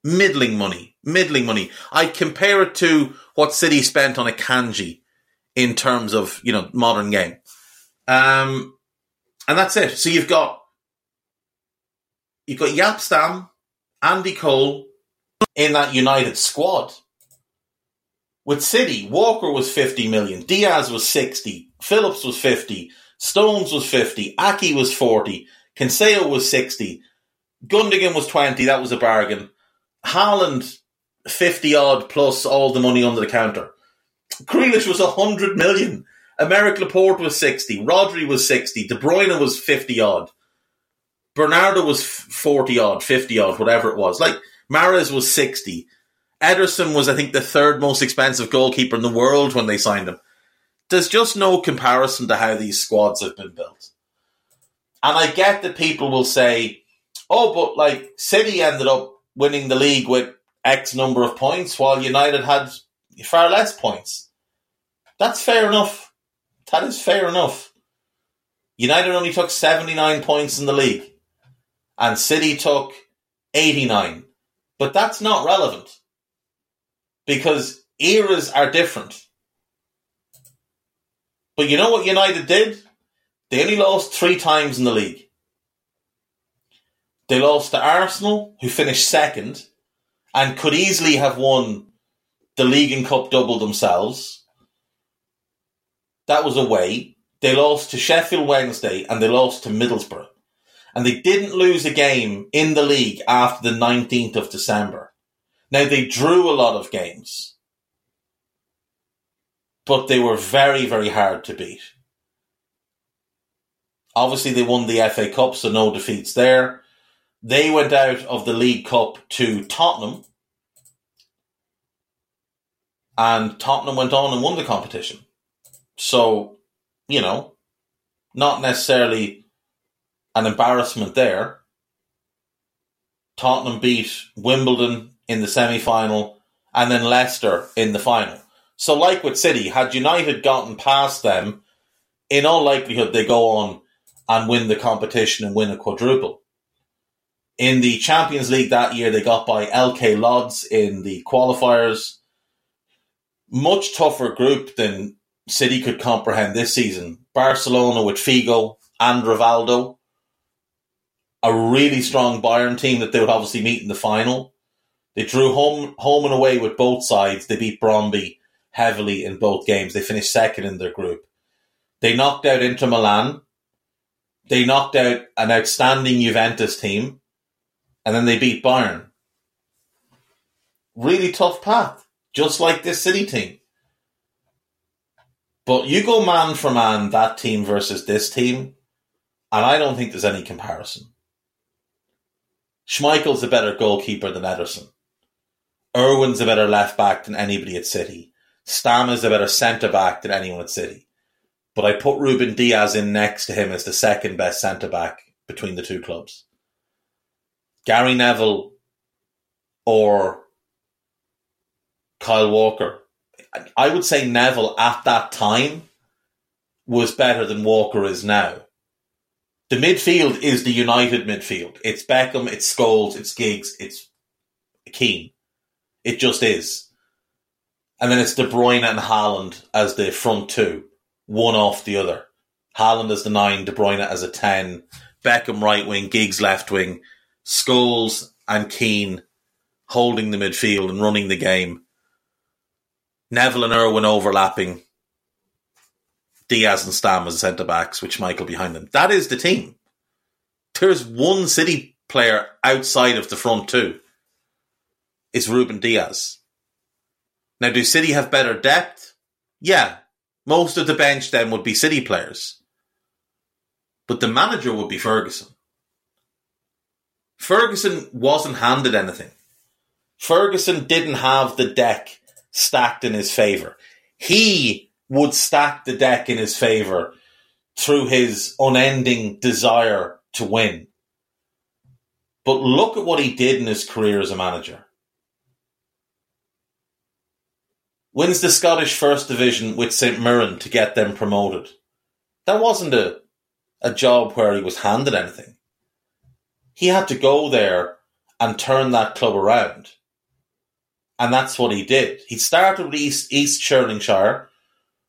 middling money. Middling money. I compare it to what City spent on Akanji in terms of, you know, modern game. Um, and that's it. So you've got, you've got Jaap Stam, Andy Cole in that United squad. With City, Walker was 50 million, Dias was 60, Phillips was 50, Stones was 50, Aké was 40, Cancelo was 60, Gundogan was 20, that was a bargain. Haaland, 50 odd plus all the money under the counter. Grealish was 100 million. Aymeric Laporte was 60. Rodri was 60. De Bruyne was 50 odd. Bernardo was 40 odd, 50 odd, whatever it was. Like, Mahrez was 60. Ederson was, I think, the third most expensive goalkeeper in the world when they signed him. There's just no comparison to how these squads have been built. And I get that people will say, oh, but like City ended up winning the league with X number of points while United had far less points. That's fair enough. That is fair enough. United only took 79 points in the league and City took 89. But that's not relevant because eras are different. But you know what United did? They only lost three times in the league. They lost to Arsenal, who finished second and could easily have won the league and cup double themselves. That was away. They lost to Sheffield Wednesday and they lost to Middlesbrough and they didn't lose a game in the league after the 19th of December. Now, they drew a lot of games, but they were very, very hard to beat. Obviously, they won the FA Cup, so no defeats there. They went out of the League Cup to Tottenham, and Tottenham went on and won the competition. So, you know, not necessarily an embarrassment there. Tottenham beat Wimbledon in the semi final and then Leicester in the final. So, like with City, had United gotten past them, in all likelihood they go on and win the competition and win a quadruple. In the Champions League that year, they got by LK Lodz in the qualifiers. Much tougher group than City could comprehend this season. Barcelona with Figo and Rivaldo, a really strong Bayern team that they would obviously meet in the final. They drew home home and away with both sides. They beat Brøndby heavily in both games. They finished second in their group. They knocked out Inter Milan. They knocked out an outstanding Juventus team, and then they beat Bayern. Really tough path, just like this City team. But you go man for man, that team versus this team, and I don't think there's any comparison. Schmeichel's a better goalkeeper than Ederson. Irwin's a better left back than anybody at City. Stam is a better centre back than anyone at City. But I put Ruben Dias in next to him as the second best centre back between the two clubs. Gary Neville or Kyle Walker. I would say Neville at that time was better than Walker is now. The midfield is the United midfield. It's Beckham, it's Scholes, it's Giggs, it's Keane. It just is. And then it's De Bruyne and Haaland as the front two, one off the other. Haaland as the nine, De Bruyne as a ten, Beckham right wing, Giggs left wing, Scholes and Keane holding the midfield and running the game. Neville and Irwin overlapping. Dias and Stam as centre backs, with Michael behind them. That is the team. There's one City player outside of the front two. It's Ruben Dias. Now, do City have better depth? Yeah. Most of the bench then would be City players. But the manager would be Ferguson. Ferguson wasn't handed anything. Ferguson didn't have the deck stacked in his favour. He would stack the deck in his favour through his unending desire to win. But look at what he did in his career as a manager. Wins the Scottish First Division with St Mirren to get them promoted. That wasn't a, a job where he was handed anything. He had to go there and turn that club around. And that's what he did. He started with East, East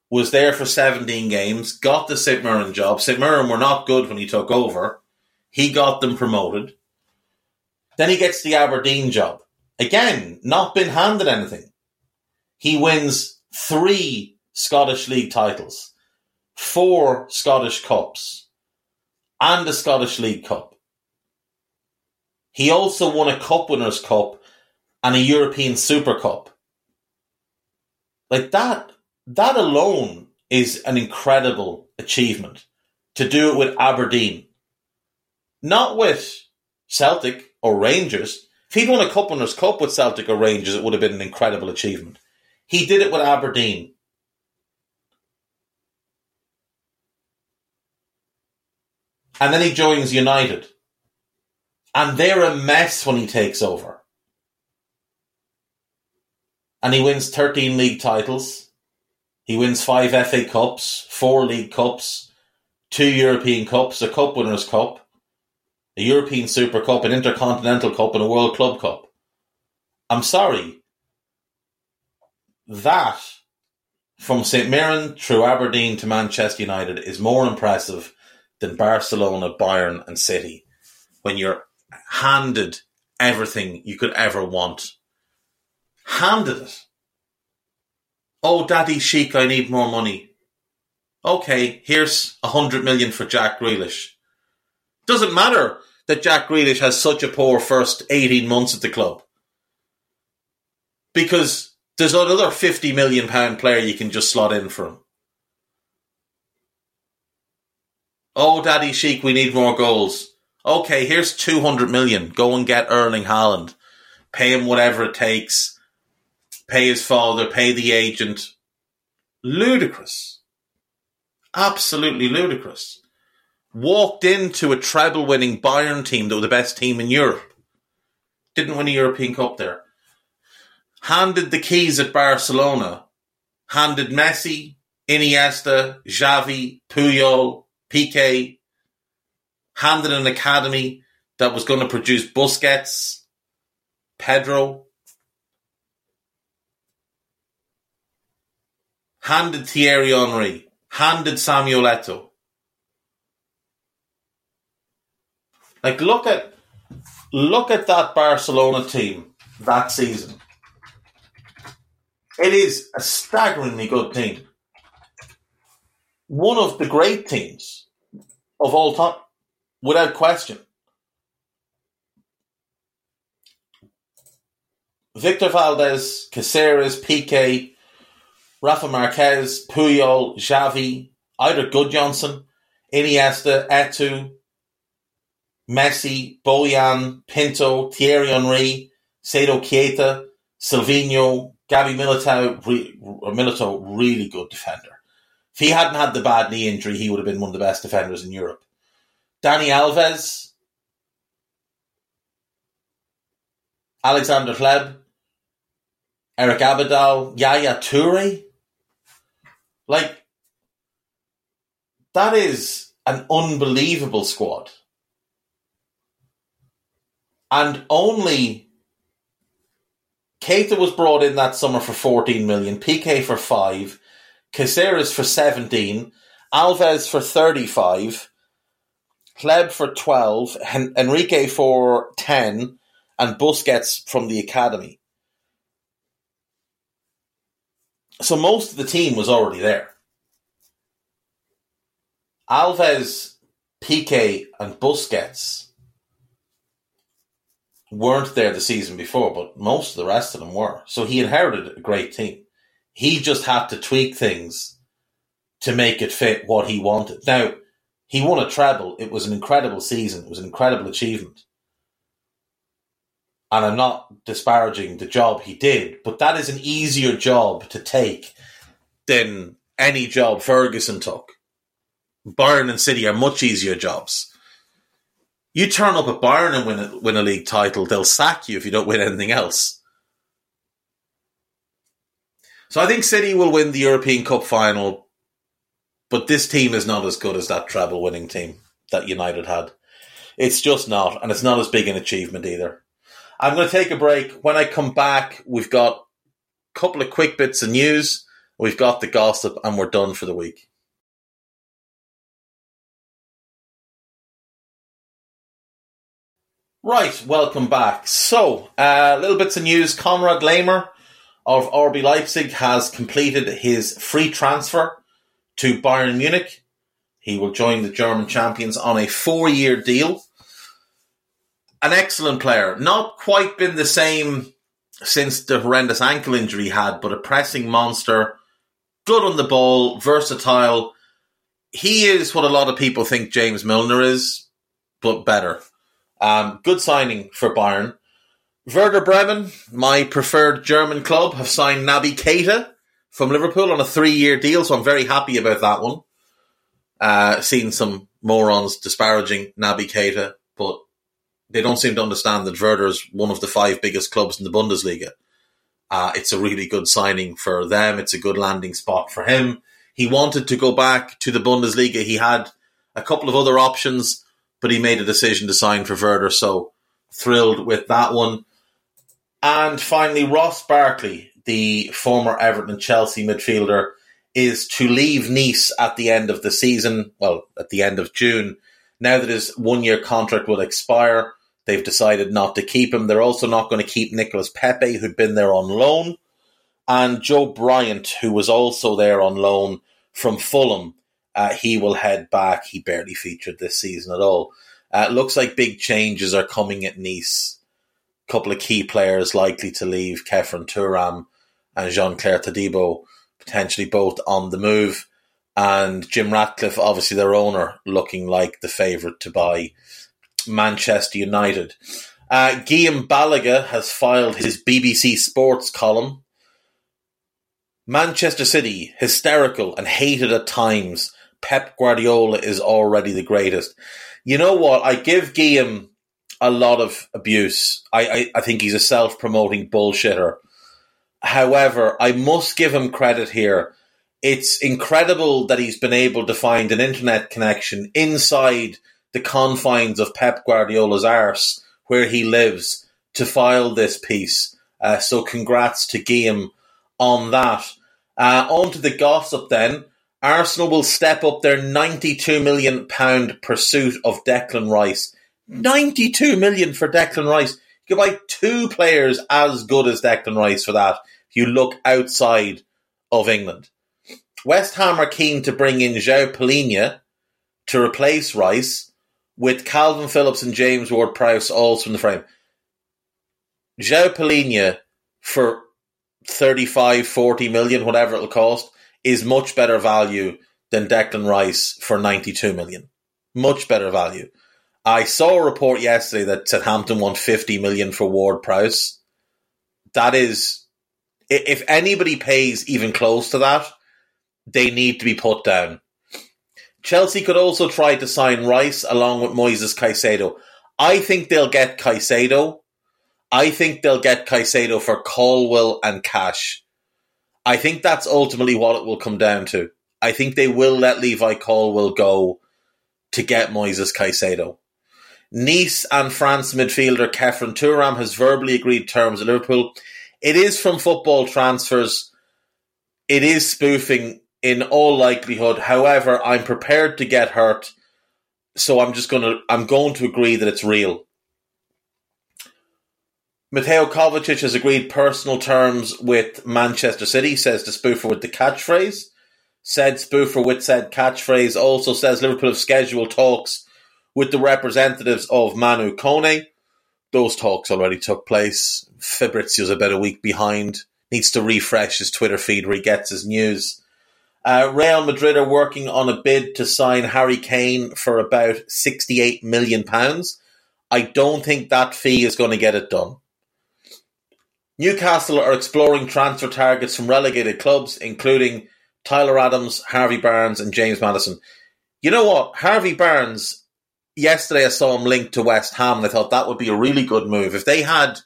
was there for 17 games, got the St. Mirren job. St. Mirren were not good when he took over. He got them promoted. Then he gets the Aberdeen job. Again, not been handed anything. He wins three Scottish League titles, four Scottish Cups, and a Scottish League Cup. He also won a Cup Winners' Cup and a European Super Cup. Like that, that alone is an incredible achievement to do it with Aberdeen. Not with Celtic or Rangers. If he'd won a Cup Winners' Cup with Celtic or Rangers, it would have been an incredible achievement. He did it with Aberdeen. And then he joins United. And they're a mess when he takes over and he wins 13 league titles. He wins five FA Cups, four League Cups, two European Cups, a Cup Winners' Cup, a European Super Cup, an Intercontinental Cup, and a World Club Cup. I'm sorry. That, from St Mirren through Aberdeen to Manchester United, is more impressive than Barcelona, Bayern, and City when you're handed everything you could ever want handed it. Oh, Daddy Sheik, I need more money. Okay, here's a hundred million for Jack Grealish. Doesn't matter that Jack Grealish has such a poor first 18 months at the club. Because there's another 50 million pound player you can just slot in for him. Oh, Daddy Sheik, we need more goals. Okay, here's 200 million. Go and get Erling Haaland. Pay him whatever it takes pay his father, pay the agent. Ludicrous. Absolutely ludicrous. Walked into a treble winning Bayern team that were the best team in Europe. Didn't win a European Cup there. Handed the keys at Barcelona. Handed Messi, Iniesta, Xavi, Puyol, Piqué. Handed an academy that was going to produce Busquets, Pedro, handed Thierry Henry, handed Samuel Eto'o. Like look at look at that Barcelona team that season. It is a staggeringly good team. One of the great teams of all time, without question. Victor Valdés, Caceres, Piqué, Rafa Marquez, Puyol, Xavi, Eidur Gudjohnsen, Iniesta, Eto'o, Messi, Bojan, Pinto, Thierry Henry, Seydou Keita, Silvinho, Gabby Militao, re, uh, Militao, really good defender. If he hadn't had the bad knee injury, he would have been one of the best defenders in Europe. Dani Alves, Alexander Hleb, Eric Abidal, Yaya Toure. Like, that is an unbelievable squad. And only Keita was brought in that summer for 14 million, Piqué for 5, Caceres for 17, Alves for 35, Hleb for 12, Enrique for 10, and Busquets from the academy. So most of the team was already there. Alves, Piqué, and Busquets weren't there the season before, but most of the rest of them were. So he inherited a great team. He just had to tweak things to make it fit what he wanted. Now, he won a treble. It was an incredible season. It was an incredible achievement. And I'm not disparaging the job he did, but that is an easier job to take than any job Ferguson took. Bayern and City are much easier jobs. You turn up at Bayern and win a, win a league title, they'll sack you if you don't win anything else. So I think City will win the European Cup final, but this team is not as good as that treble winning team that United had. It's just not, and it's not as big an achievement either. I'm going to take a break. When I come back, we've got a couple of quick bits of news, we've got the gossip, and we're done for the week. Right, welcome back. So, uh, little bits of news. Konrad Laimer of RB Leipzig has completed his free transfer to Bayern Munich. He will join the German champions on a four year deal. An excellent player. Not quite been the same since the horrendous ankle injury he had, but a pressing monster. Good on the ball, versatile. He is what a lot of people think James Milner is, but better. Um, good signing for Bayern. Werder Bremen, my preferred German club, have signed Naby Keita from Liverpool on a three-year deal, so I'm very happy about that one. Uh, seen some morons disparaging Naby Keita, but they don't seem to understand that Werder is one of the five biggest clubs in the Bundesliga. Uh, it's a really good signing for them. It's a good landing spot for him. He wanted to go back to the Bundesliga. He had a couple of other options but he made a decision to sign for Werder, so thrilled with that one. And finally, Ross Barkley, the former Everton and Chelsea midfielder, is to leave Nice at the end of the season, well, at the end of June. Now that his one year contract will expire, they've decided not to keep him. They're also not going to keep Nicolas Pepe, who'd been there on loan, and Joe Bryan, who was also there on loan from Fulham. Uh, he will head back. He barely featured this season at all. Uh, looks like big changes are coming at Nice. A couple of key players likely to leave, Khéphren Thuram and Jean-Clair Todibo, potentially both on the move. And Jim Ratcliffe, obviously their owner, looking like the favourite to buy Manchester United. Uh, Guillem Balagué has filed his BBC Sports column. Manchester City, hysterical and hated at times Pep Guardiola is already the greatest. You know what? I give Guillaume a lot of abuse. I, I, I think he's a self promoting bullshitter. However, I must give him credit here. It's incredible that he's been able to find an internet connection inside the confines of Pep Guardiola's arse, where he lives, to file this piece. Uh, so, congrats to Guillem on that. Uh, on to the gossip then. Arsenal will step up their £92 million pursuit of Declan Rice. £92 million for Declan Rice. You buy two players as good as Declan Rice for that if you look outside of England. West Ham are keen to bring in João Palhinha to replace Rice with Kalvin Phillips and James Ward-Prowse also in the frame. João Palhinha for 35, 40 million, whatever it'll cost, is much better value than Declan Rice for 92 million. Much better value. I saw a report yesterday that Southampton won 50 million for Ward Prowse. That is, if anybody pays even close to that, they need to be put down. Chelsea could also try to sign Rice along with Moises Caicedo. I think they'll get Caicedo. I think they'll get Caicedo for Colwill and cash. I think that's ultimately what it will come down to. I think they will let Levi Colwill go to get Moises Caicedo. Nice and France midfielder Khéphren Thuram has verbally agreed terms at Liverpool. It is from football transfers. It is spoofing in all likelihood. However, I'm prepared to get hurt, so I'm just gonna I'm going to agree that it's real. Mateo Kovacic has agreed personal terms with Manchester City, says the spoofer with the catchphrase. Said spoofer with said catchphrase also says Liverpool have scheduled talks with the representatives of Manu Kone. Those talks already took place. Fabrizio's about a week behind. Needs to refresh his Twitter feed where he gets his news. Uh, Real Madrid are working on a bid to sign Harry Kane for about £68 million. I don't think that fee is going to get it done. Newcastle are exploring transfer targets from relegated clubs, including Tyler Adams, Harvey Barnes, and James Maddison. You know what? Harvey Barnes, yesterday I saw him linked to West Ham, and I thought that would be a really good move. If they had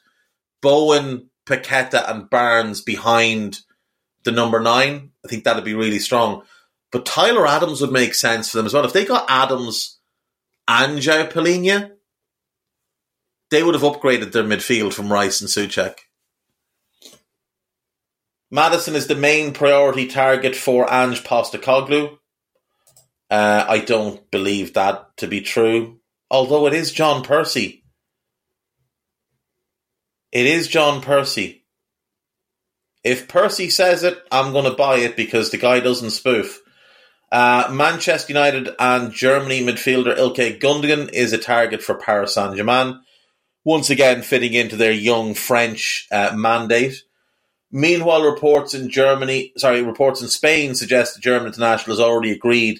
Bowen, Paqueta, and Barnes behind the number nine, I think that'd be really strong. But Tyler Adams would make sense for them as well. If they got Adams and João Palhinha, they would have upgraded their midfield from Rice and Soucek. Maddison is the main priority target for Ange Postecoglou. Uh, I don't believe that to be true, although it is John Percy. It is John Percy. If Percy says it, I'm going to buy it because the guy doesn't spoof. Uh, Manchester United and Germany midfielder Ilkay Gundogan is a target for Paris Saint Germain, once again fitting into their young French uh, mandate. Meanwhile, reports in Germany, sorry, reports in Spain suggest the German international has already agreed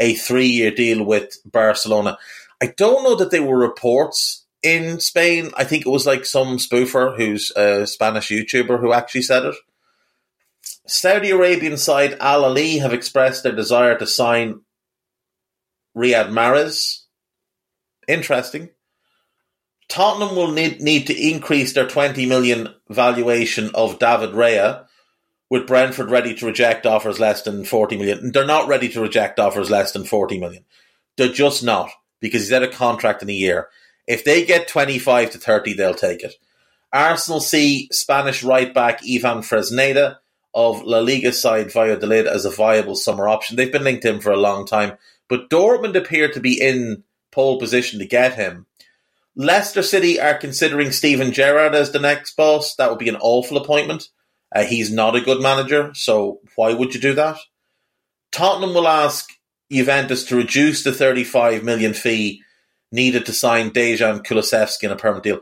a three-year deal with Barcelona. I don't know that they were reports in Spain. I think it was like some spoofer who's a Spanish YouTuber who actually said it. Saudi Arabian side Al Ahli have expressed their desire to sign Riyad Mahrez. Interesting. Tottenham will need, need to increase their 20 million valuation of David Raya, with Brentford ready to reject offers less than 40 million. They're not ready to reject offers less than 40 million. They're just not, because he's out of contract in a year. If they get 25 to 30, they'll take it. Arsenal see Spanish right back Ivan Fresneda of La Liga side Valladolid as a viable summer option. They've been linked to him for a long time, but Dortmund appear to be in pole position to get him. Leicester City are considering Steven Gerrard as the next boss. That would be an awful appointment. Uh, he's not a good manager, so why would you do that? Tottenham will ask Juventus to reduce the 35 million fee needed to sign Dejan Kulusevski in a permanent deal.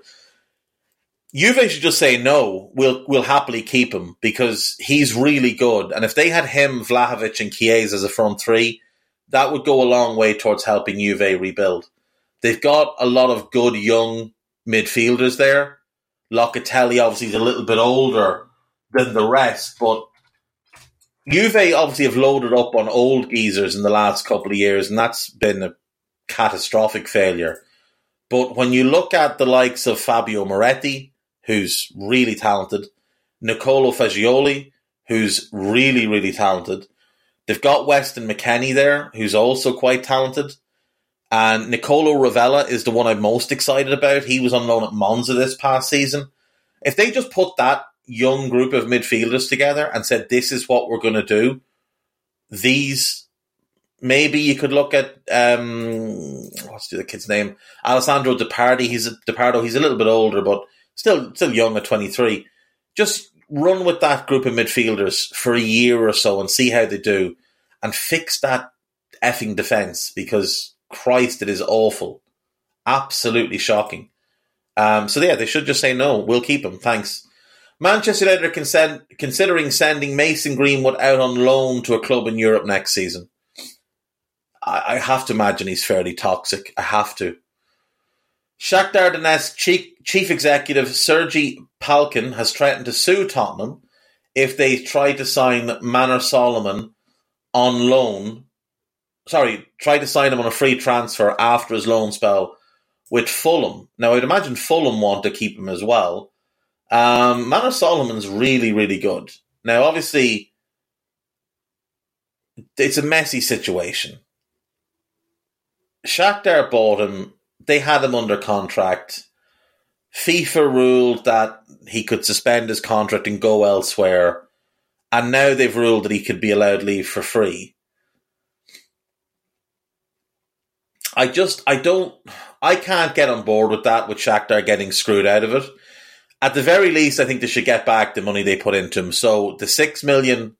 Juve should just say no. We'll we'll happily keep him because he's really good. And if they had him, Vlahovic, and Chiesa as a front three, that would go a long way towards helping Juve rebuild. They've got a lot of good young midfielders there. Locatelli obviously is a little bit older than the rest, but Juve obviously have loaded up on old geezers in the last couple of years, and that's been a catastrophic failure. But when you look at the likes of Fabio Miretti, who's really talented, Nicolo Fagioli, who's really, really talented, they've got Weston McKennie there, who's also quite talented. And Nicolo Rovella is the one I'm most excited about. He was on loan at Monza this past season. If they just put that young group of midfielders together and said, "This is what we're going to do." These maybe you could look at um, what's the kid's name, Alessandro Depardi. He's a, Depardo. He's a little bit older, but still still young at twenty three. Just run with that group of midfielders for a year or so and see how they do, and fix that effing defense because Christ, it is awful, absolutely shocking. Um, so yeah, they should just say no. We'll keep him. Thanks. Manchester United are considering sending Mason Greenwood out on loan to a club in Europe next season. I, I have to imagine he's fairly toxic. I have to. Shakhtar Donetsk chief, chief executive Sergei Palkin has threatened to sue Tottenham if they try to sign Manor Solomon on loan. Sorry, try to sign him on a free transfer after his loan spell with Fulham. Now, I'd imagine Fulham want to keep him as well. Um, Manor Solomon's really, really good. Now, obviously, it's a messy situation. Shakhtar bought him. They had him under contract. FIFA ruled that he could suspend his contract and go elsewhere. And now they've ruled that he could be allowed leave for free. I just, I don't, I can't get on board with that, with Shakhtar getting screwed out of it. At the very least, I think they should get back the money they put into him. So the six million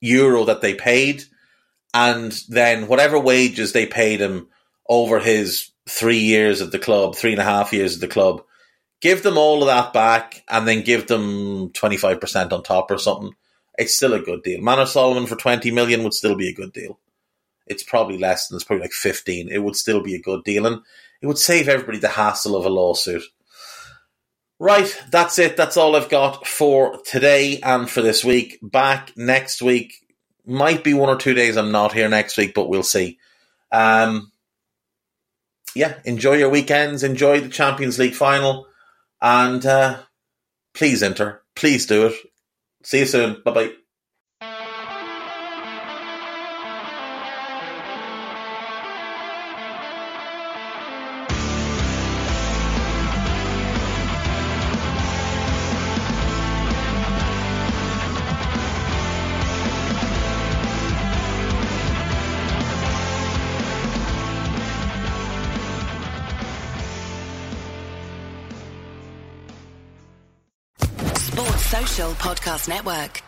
euro that they paid, and then whatever wages they paid him over his three years at the club, three and a half years at the club, give them all of that back, and then give them twenty five percent on top or something. It's still a good deal. Manor Solomon for twenty million would still be a good deal. It's probably less than it's probably like fifteen. It would still be a good deal, and it would save everybody the hassle of a lawsuit. Right, that's it. That's all I've got for today and for this week. Back next week. Might be one or two days I'm not here next week, but we'll see. Um, yeah, enjoy your weekends. Enjoy the Champions League final. And uh, please enter. Please do it. See you soon. Bye bye. Podcast Network.